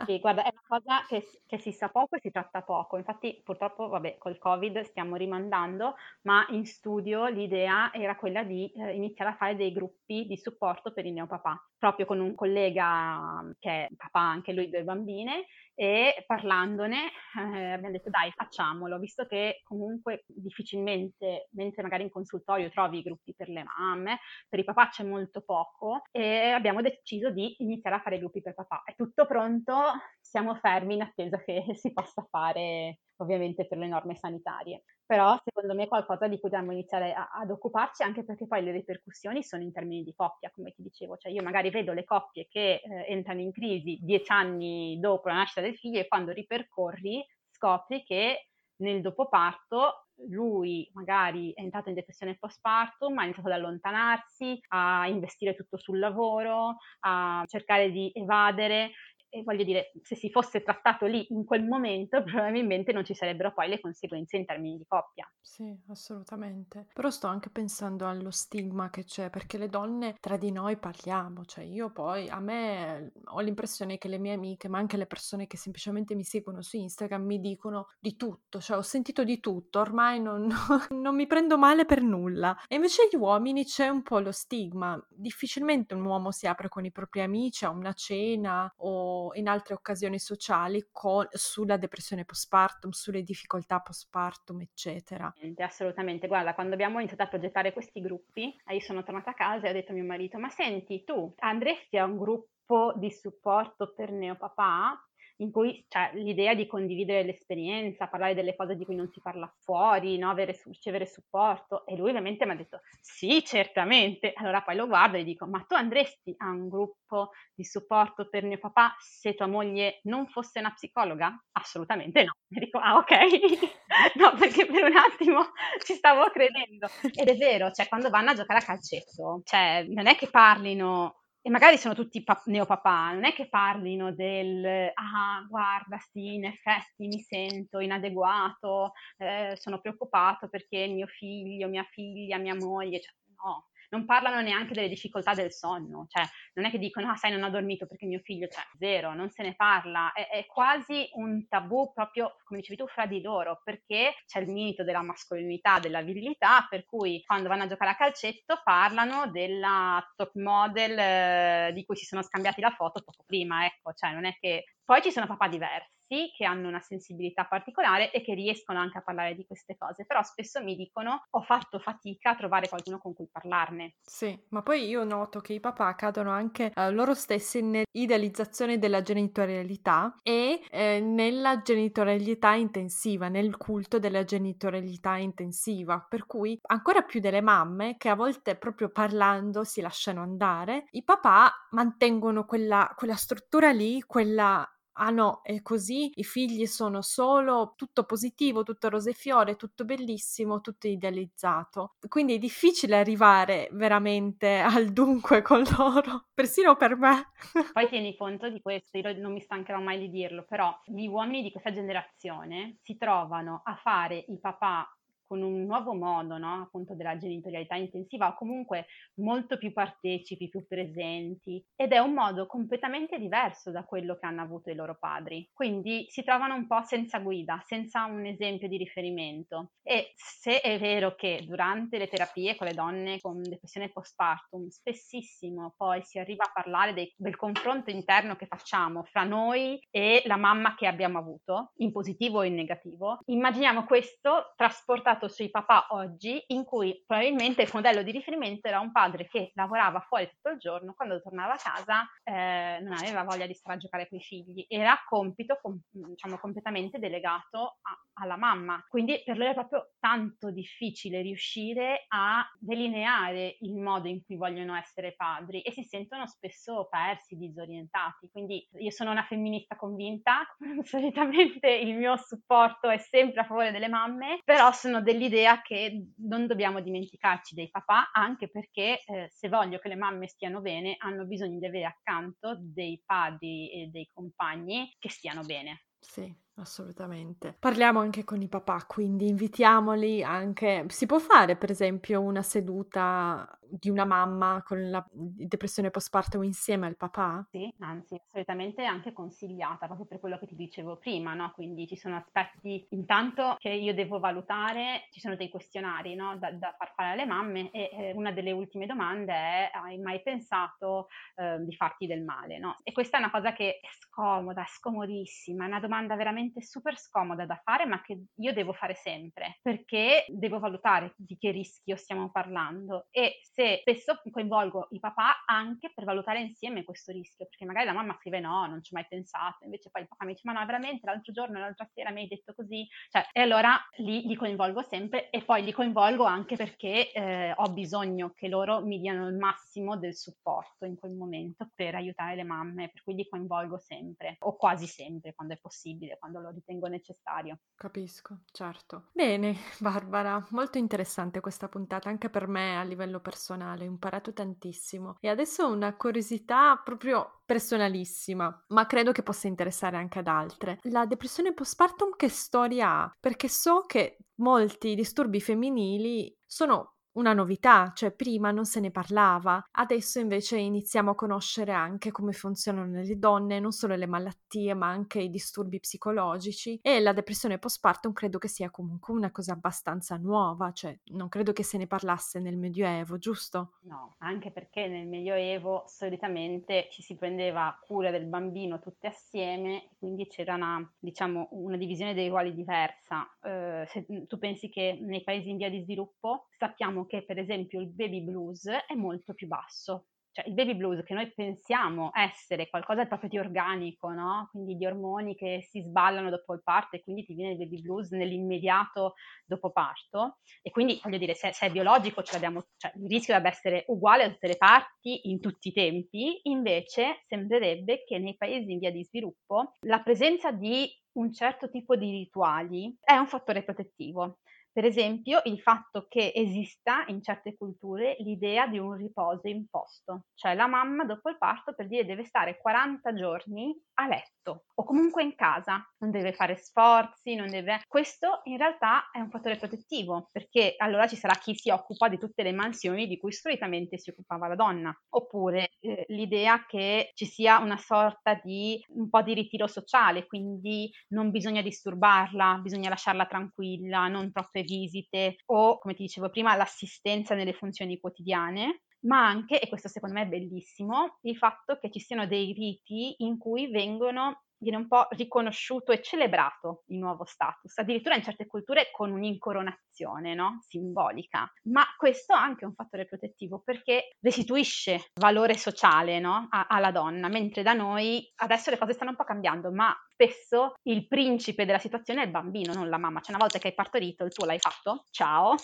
Sì, guarda, è una cosa che, che si sa poco e si tratta poco. Infatti, purtroppo, vabbè, col Covid stiamo rimandando, ma in studio l'idea era quella di eh, iniziare a fare dei gruppi di supporto per i neopapà, proprio con un collega che è papà anche lui due bambine e parlandone eh, abbiamo detto dai facciamolo, visto che comunque difficilmente, mentre magari in consultorio trovi i gruppi per le mamme, per i papà c'è molto poco e abbiamo deciso di iniziare a fare gruppi per papà. È tutto pronto, siamo fermi in attesa che si possa fare ovviamente per le norme sanitarie. Però secondo me è qualcosa di cui dobbiamo iniziare a, ad occuparci anche perché poi le ripercussioni sono in termini di coppia, come ti dicevo, cioè io magari vedo le coppie che eh, entrano in crisi dieci anni dopo la nascita del figlio e quando ripercorri scopri che nel dopoparto lui magari è entrato in depressione postpartum, ha iniziato ad allontanarsi, a investire tutto sul lavoro, a cercare di evadere e voglio dire, se si fosse trattato lì in quel momento, probabilmente non ci sarebbero poi le conseguenze in termini di coppia. Sì, assolutamente. Però sto anche pensando allo stigma che c'è, perché le donne tra di noi parliamo, cioè io poi, a me ho l'impressione che le mie amiche, ma anche le persone che semplicemente mi seguono su Instagram, mi dicono di tutto, cioè ho sentito di tutto, ormai non, non mi prendo male per nulla. E invece gli uomini c'è un po' lo stigma, difficilmente un uomo si apre con i propri amici a una cena o in altre occasioni sociali con, sulla depressione postpartum, sulle difficoltà postpartum, eccetera. Assolutamente, guarda, quando abbiamo iniziato a progettare questi gruppi, io sono tornata a casa e ho detto a mio marito, ma senti, tu andresti a un gruppo di supporto per neopapà? In cui c'è l'idea di condividere l'esperienza, parlare delle cose di cui non si parla fuori, no? Avere, ricevere supporto. E lui ovviamente mi ha detto sì, certamente. Allora poi lo guardo e dico, ma tu andresti a un gruppo di supporto per mio papà se tua moglie non fosse una psicologa? Assolutamente no. E dico, ah ok, no perché per un attimo ci stavo credendo. Ed è vero, cioè quando vanno a giocare a calcetto, cioè non è che parlino e magari sono tutti pap- neopapà, non è che parlino del ah, guarda, sì, in effetti mi sento inadeguato, eh, sono preoccupato perché mio figlio, mia figlia, mia moglie, cioè, no, non parlano neanche delle difficoltà del sonno, cioè non è che dicono, ah sai non ho dormito perché mio figlio, cioè zero, non se ne parla, è, è quasi un tabù proprio, come dicevi tu, fra di loro, perché c'è il mito della mascolinità, della virilità, per cui quando vanno a giocare a calcetto parlano della top model eh, di cui si sono scambiati la foto poco prima, ecco, cioè non è che... Poi ci sono papà diversi che hanno una sensibilità particolare e che riescono anche a parlare di queste cose, però spesso mi dicono ho fatto fatica a trovare qualcuno con cui parlarne. Sì, ma poi io noto che i papà cadono anche eh, loro stessi nell'idealizzazione della genitorialità e eh, nella genitorialità intensiva, nel culto della genitorialità intensiva, per cui ancora più delle mamme che a volte proprio parlando si lasciano andare, i papà mantengono quella, quella struttura lì, quella ah no, è così, i figli sono solo tutto positivo, tutto rose e fiore, tutto bellissimo, tutto idealizzato. Quindi è difficile arrivare veramente al dunque con loro, persino per me. Poi tieni conto di questo, io non mi stancherò mai di dirlo, però gli uomini di questa generazione si trovano a fare i papà con un nuovo modo, no? appunto della genitorialità intensiva o comunque molto più partecipi, più presenti ed è un modo completamente diverso da quello che hanno avuto i loro padri. Quindi si trovano un po' senza guida, senza un esempio di riferimento e se è vero che durante le terapie con le donne con depressione postpartum spessissimo poi si arriva a parlare dei, del confronto interno che facciamo fra noi e la mamma che abbiamo avuto, in positivo o in negativo, immaginiamo questo trasportato basato sui papà oggi, in cui probabilmente il modello di riferimento era un padre che lavorava fuori tutto il giorno, quando tornava a casa eh, non aveva voglia di stare a giocare con i figli, era compito com- diciamo, completamente delegato a, alla mamma. Quindi per loro è proprio tanto difficile riuscire a delineare il modo in cui vogliono essere padri e si sentono spesso persi, disorientati. Quindi io sono una femminista convinta, solitamente il mio supporto è sempre a favore delle mamme, però sono dell'idea che non dobbiamo dimenticarci dei papà, anche perché eh, se voglio che le mamme stiano bene, hanno bisogno di avere accanto dei padri e dei compagni che stiano bene. Sì, assolutamente. Parliamo anche con i papà, quindi invitiamoli anche. Si può fare, per esempio, una seduta di una mamma con la depressione postpartum insieme al papà? Sì, anzi, solitamente è anche consigliata, proprio per quello che ti dicevo prima, no? Quindi ci sono aspetti intanto che io devo valutare, ci sono dei questionari, no? Da, da far fare alle mamme e eh, una delle ultime domande è hai mai pensato eh, di farti del male, no? E questa è una cosa che è scomoda, è scomodissima, è una domanda veramente super scomoda da fare, ma che io devo fare sempre, perché devo valutare di che rischio stiamo parlando. E se spesso coinvolgo i papà anche per valutare insieme questo rischio, perché magari la mamma scrive no, non ci ho mai pensato, invece poi il papà mi dice ma no, veramente l'altro giorno, l'altra sera mi hai detto così, cioè, e allora lì li coinvolgo sempre e poi li coinvolgo anche perché eh, ho bisogno che loro mi diano il massimo del supporto in quel momento per aiutare le mamme, per cui li coinvolgo sempre o quasi sempre quando è possibile, quando lo ritengo necessario. Capisco, certo. Bene, Barbara, molto interessante questa puntata anche per me a livello personale ho imparato tantissimo e adesso una curiosità proprio personalissima, ma credo che possa interessare anche ad altre. La depressione postpartum che storia ha? Perché so che molti disturbi femminili sono una novità, cioè prima non se ne parlava, adesso invece iniziamo a conoscere anche come funzionano le donne, non solo le malattie ma anche i disturbi psicologici e la depressione postpartum credo che sia comunque una cosa abbastanza nuova, cioè non credo che se ne parlasse nel Medioevo, giusto? No, anche perché nel Medioevo solitamente ci si prendeva cura del bambino tutte assieme, quindi c'era una, diciamo, una divisione dei ruoli diversa. Uh, se tu pensi che nei paesi in via di sviluppo sappiamo che per esempio il baby blues è molto più basso. Cioè il baby blues che noi pensiamo essere qualcosa proprio di organico, no? Quindi di ormoni che si sballano dopo il parto e quindi ti viene il baby blues nell'immediato dopo parto. E quindi voglio dire, se, se è biologico cioè, il rischio deve essere uguale a tutte le parti in tutti i tempi, invece sembrerebbe che nei paesi in via di sviluppo la presenza di un certo tipo di rituali è un fattore protettivo Per esempio, il fatto che esista in certe culture l'idea di un riposo imposto, cioè la mamma dopo il parto per dire deve stare 40 giorni a letto o comunque in casa, non deve fare sforzi, non deve... Questo in realtà è un fattore protettivo perché allora ci sarà chi si occupa di tutte le mansioni di cui solitamente si occupava la donna, oppure eh, l'idea che ci sia una sorta di un po' di ritiro sociale, quindi non bisogna disturbarla, bisogna lasciarla tranquilla, non troppe visite o, come ti dicevo prima, l'assistenza nelle funzioni quotidiane ma anche, e questo secondo me è bellissimo, il fatto che ci siano dei riti in cui vengono viene un po' riconosciuto e celebrato il nuovo status, addirittura in certe culture con un'incoronazione no? simbolica. Ma questo ha anche un fattore protettivo perché restituisce valore sociale no? a- alla donna, mentre da noi adesso le cose stanno un po' cambiando, ma spesso il principe della situazione è il bambino, non la mamma. Cioè una volta che hai partorito, il tuo l'hai fatto, ciao,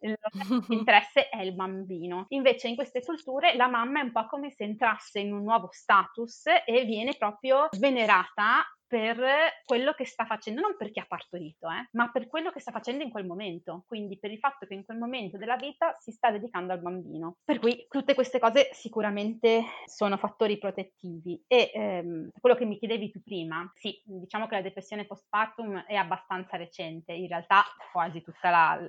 l'interesse è il bambino. Invece in queste culture la mamma è un po' come se entrasse in un nuovo status e viene proprio venerata per quello che sta facendo, non perché ha partorito, eh, ma per quello che sta facendo in quel momento, quindi per il fatto che in quel momento della vita si sta dedicando al bambino. Per cui tutte queste cose sicuramente sono fattori protettivi. E ehm, quello che mi chiedevi tu prima, sì, diciamo che la depressione postpartum è abbastanza recente, in realtà quasi tutta la,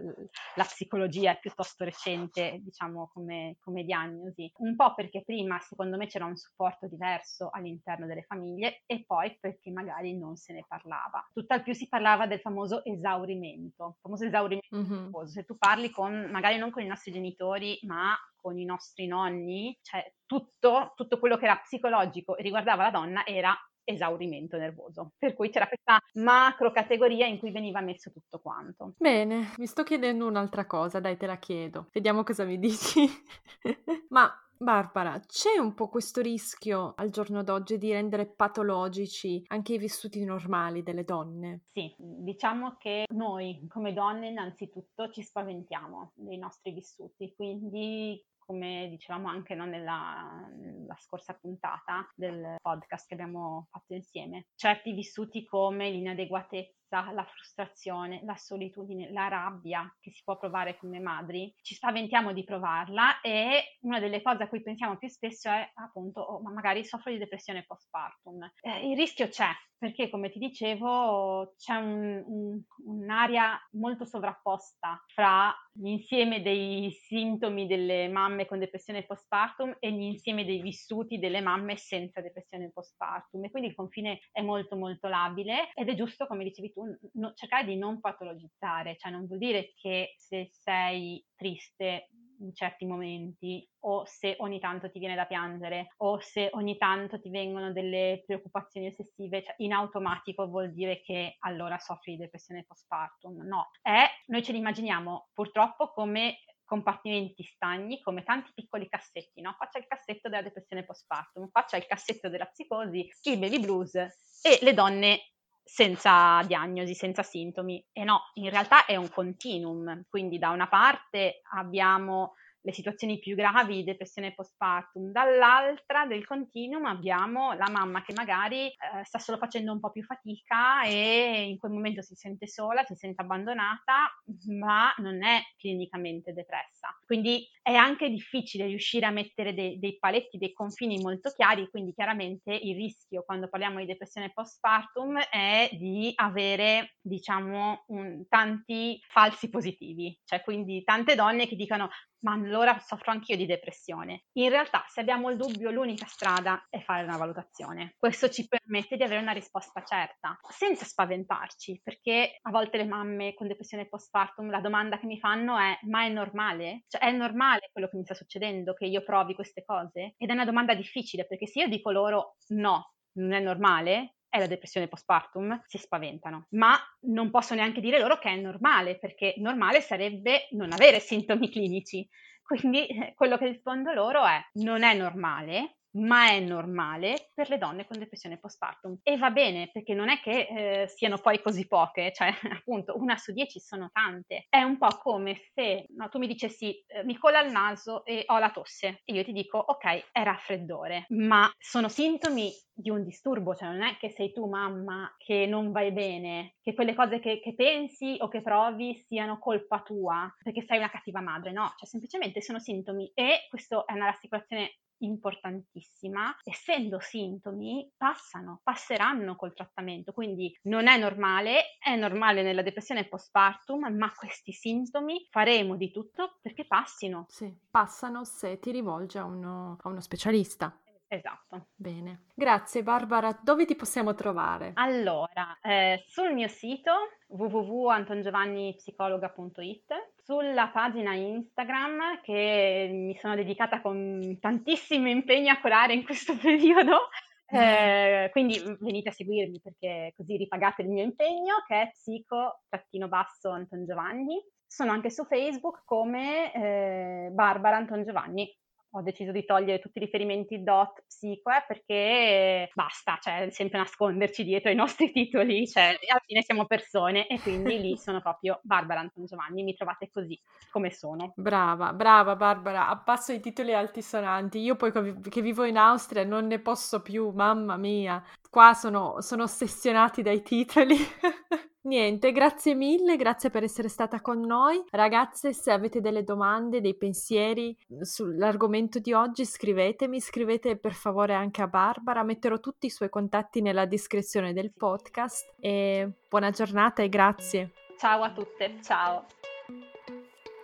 la psicologia è piuttosto recente, diciamo come, come diagnosi, un po' perché prima secondo me c'era un supporto diverso all'interno delle famiglie e poi perché magari magari non se ne parlava. Tutt'al più si parlava del famoso esaurimento, famoso esaurimento mm-hmm. Se tu parli con, magari non con i nostri genitori, ma con i nostri nonni, cioè tutto, tutto quello che era psicologico e riguardava la donna era esaurimento nervoso. Per cui c'era questa macro categoria in cui veniva messo tutto quanto. Bene, mi sto chiedendo un'altra cosa, dai te la chiedo. Vediamo cosa mi dici. Ma Barbara, c'è un po' questo rischio al giorno d'oggi di rendere patologici anche i vissuti normali delle donne? Sì, diciamo che noi come donne innanzitutto ci spaventiamo dei nostri vissuti, quindi come dicevamo anche no, nella, nella, scorsa puntata del podcast che abbiamo fatto insieme, certi vissuti come l'inadeguatezza la frustrazione, la solitudine, la rabbia che si può provare come madri, ci spaventiamo di provarla e una delle cose a cui pensiamo più spesso è appunto, oh, ma magari soffro di depressione postpartum. Eh, il rischio c'è, perché come ti dicevo c'è un, un, un'area molto sovrapposta fra l'insieme dei sintomi delle mamme con depressione postpartum e l'insieme dei vissuti delle mamme senza depressione postpartum e quindi il confine è molto molto labile ed è giusto come dicevi tu no, cercare di non patologizzare, cioè non vuol dire che se sei triste in certi momenti o se ogni tanto ti viene da piangere o se ogni tanto ti vengono delle preoccupazioni ossessive, cioè in automatico vuol dire che allora soffri di depressione postpartum. No, è, noi ce li immaginiamo purtroppo come compartimenti stagni come tanti piccoli cassetti, no? C'è il cassetto della depressione postpartum, c'è il cassetto della psicosi, il baby blues e le donne senza diagnosi, senza sintomi. E no, in realtà è un continuum, quindi da una parte abbiamo le situazioni più gravi, depressione postpartum, dall'altra del continuum abbiamo la mamma che magari eh, sta solo facendo un po' più fatica e in quel momento si sente sola, si sente abbandonata, ma non è clinicamente depressa. Quindi è anche difficile riuscire a mettere dei, dei paletti, dei confini molto chiari, quindi chiaramente il rischio quando parliamo di depressione postpartum è di avere, diciamo, un, tanti falsi positivi, cioè quindi tante donne che dicono ma allora soffro anch'io di depressione. In realtà, se abbiamo il dubbio, l'unica strada è fare una valutazione. Questo ci permette di avere una risposta certa, senza spaventarci, perché a volte le mamme con depressione postpartum la domanda che mi fanno è: ma è normale? Cioè, è normale quello che mi sta succedendo, che io provi queste cose? Ed è una domanda difficile, perché se io dico loro no, non è normale, è la depressione postpartum, si spaventano. Ma non posso neanche dire loro che è normale, perché normale sarebbe non avere sintomi clinici. Quindi eh, quello che rispondo loro è non è normale, ma è normale per le donne con depressione postpartum. E va bene, perché non è che eh, siano poi così poche, cioè appunto una su dieci sono tante. È un po' come se no, tu mi dicessi eh, mi cola il naso e ho la tosse e io ti dico ok, è raffreddore, ma sono sintomi di un disturbo, cioè non è che sei tu mamma che non vai bene, che quelle cose che, che, pensi o che provi siano colpa tua perché sei una cattiva madre, no, cioè semplicemente sono sintomi e questa è una rassicurazione importantissima, essendo sintomi passano, passeranno col trattamento, quindi non è normale, è normale nella depressione postpartum, ma questi sintomi faremo di tutto perché passino. Sì, passano se ti rivolgi a uno, a uno specialista. Esatto. Bene. Grazie Barbara, dove ti possiamo trovare? Allora, eh, sul mio sito www.antongiovannipsicologa.it, sulla pagina Instagram che mi sono dedicata con tantissimo impegno a curare in questo periodo, eh, quindi venite a seguirmi perché così ripagate il mio impegno che è psico-anton Giovanni. Sono anche su Facebook come eh, Barbara Anton Giovanni ho deciso di togliere tutti i riferimenti dot psico eh, perché basta, cioè sempre nasconderci dietro ai nostri titoli, cioè alla fine siamo persone e quindi lì sono proprio Barbara Anton Giovanni, mi trovate così come sono. Brava, brava Barbara, abbasso i titoli altisonanti, io poi che vivo in Austria non ne posso più, mamma mia, qua sono, sono ossessionati dai titoli. Niente, grazie mille, grazie per essere stata con noi. Ragazze, se avete delle domande, dei pensieri sull'argomento di oggi, scrivetemi, scrivete per favore anche a Barbara, metterò tutti i suoi contatti nella descrizione del podcast e buona giornata e grazie. Ciao a tutte, ciao.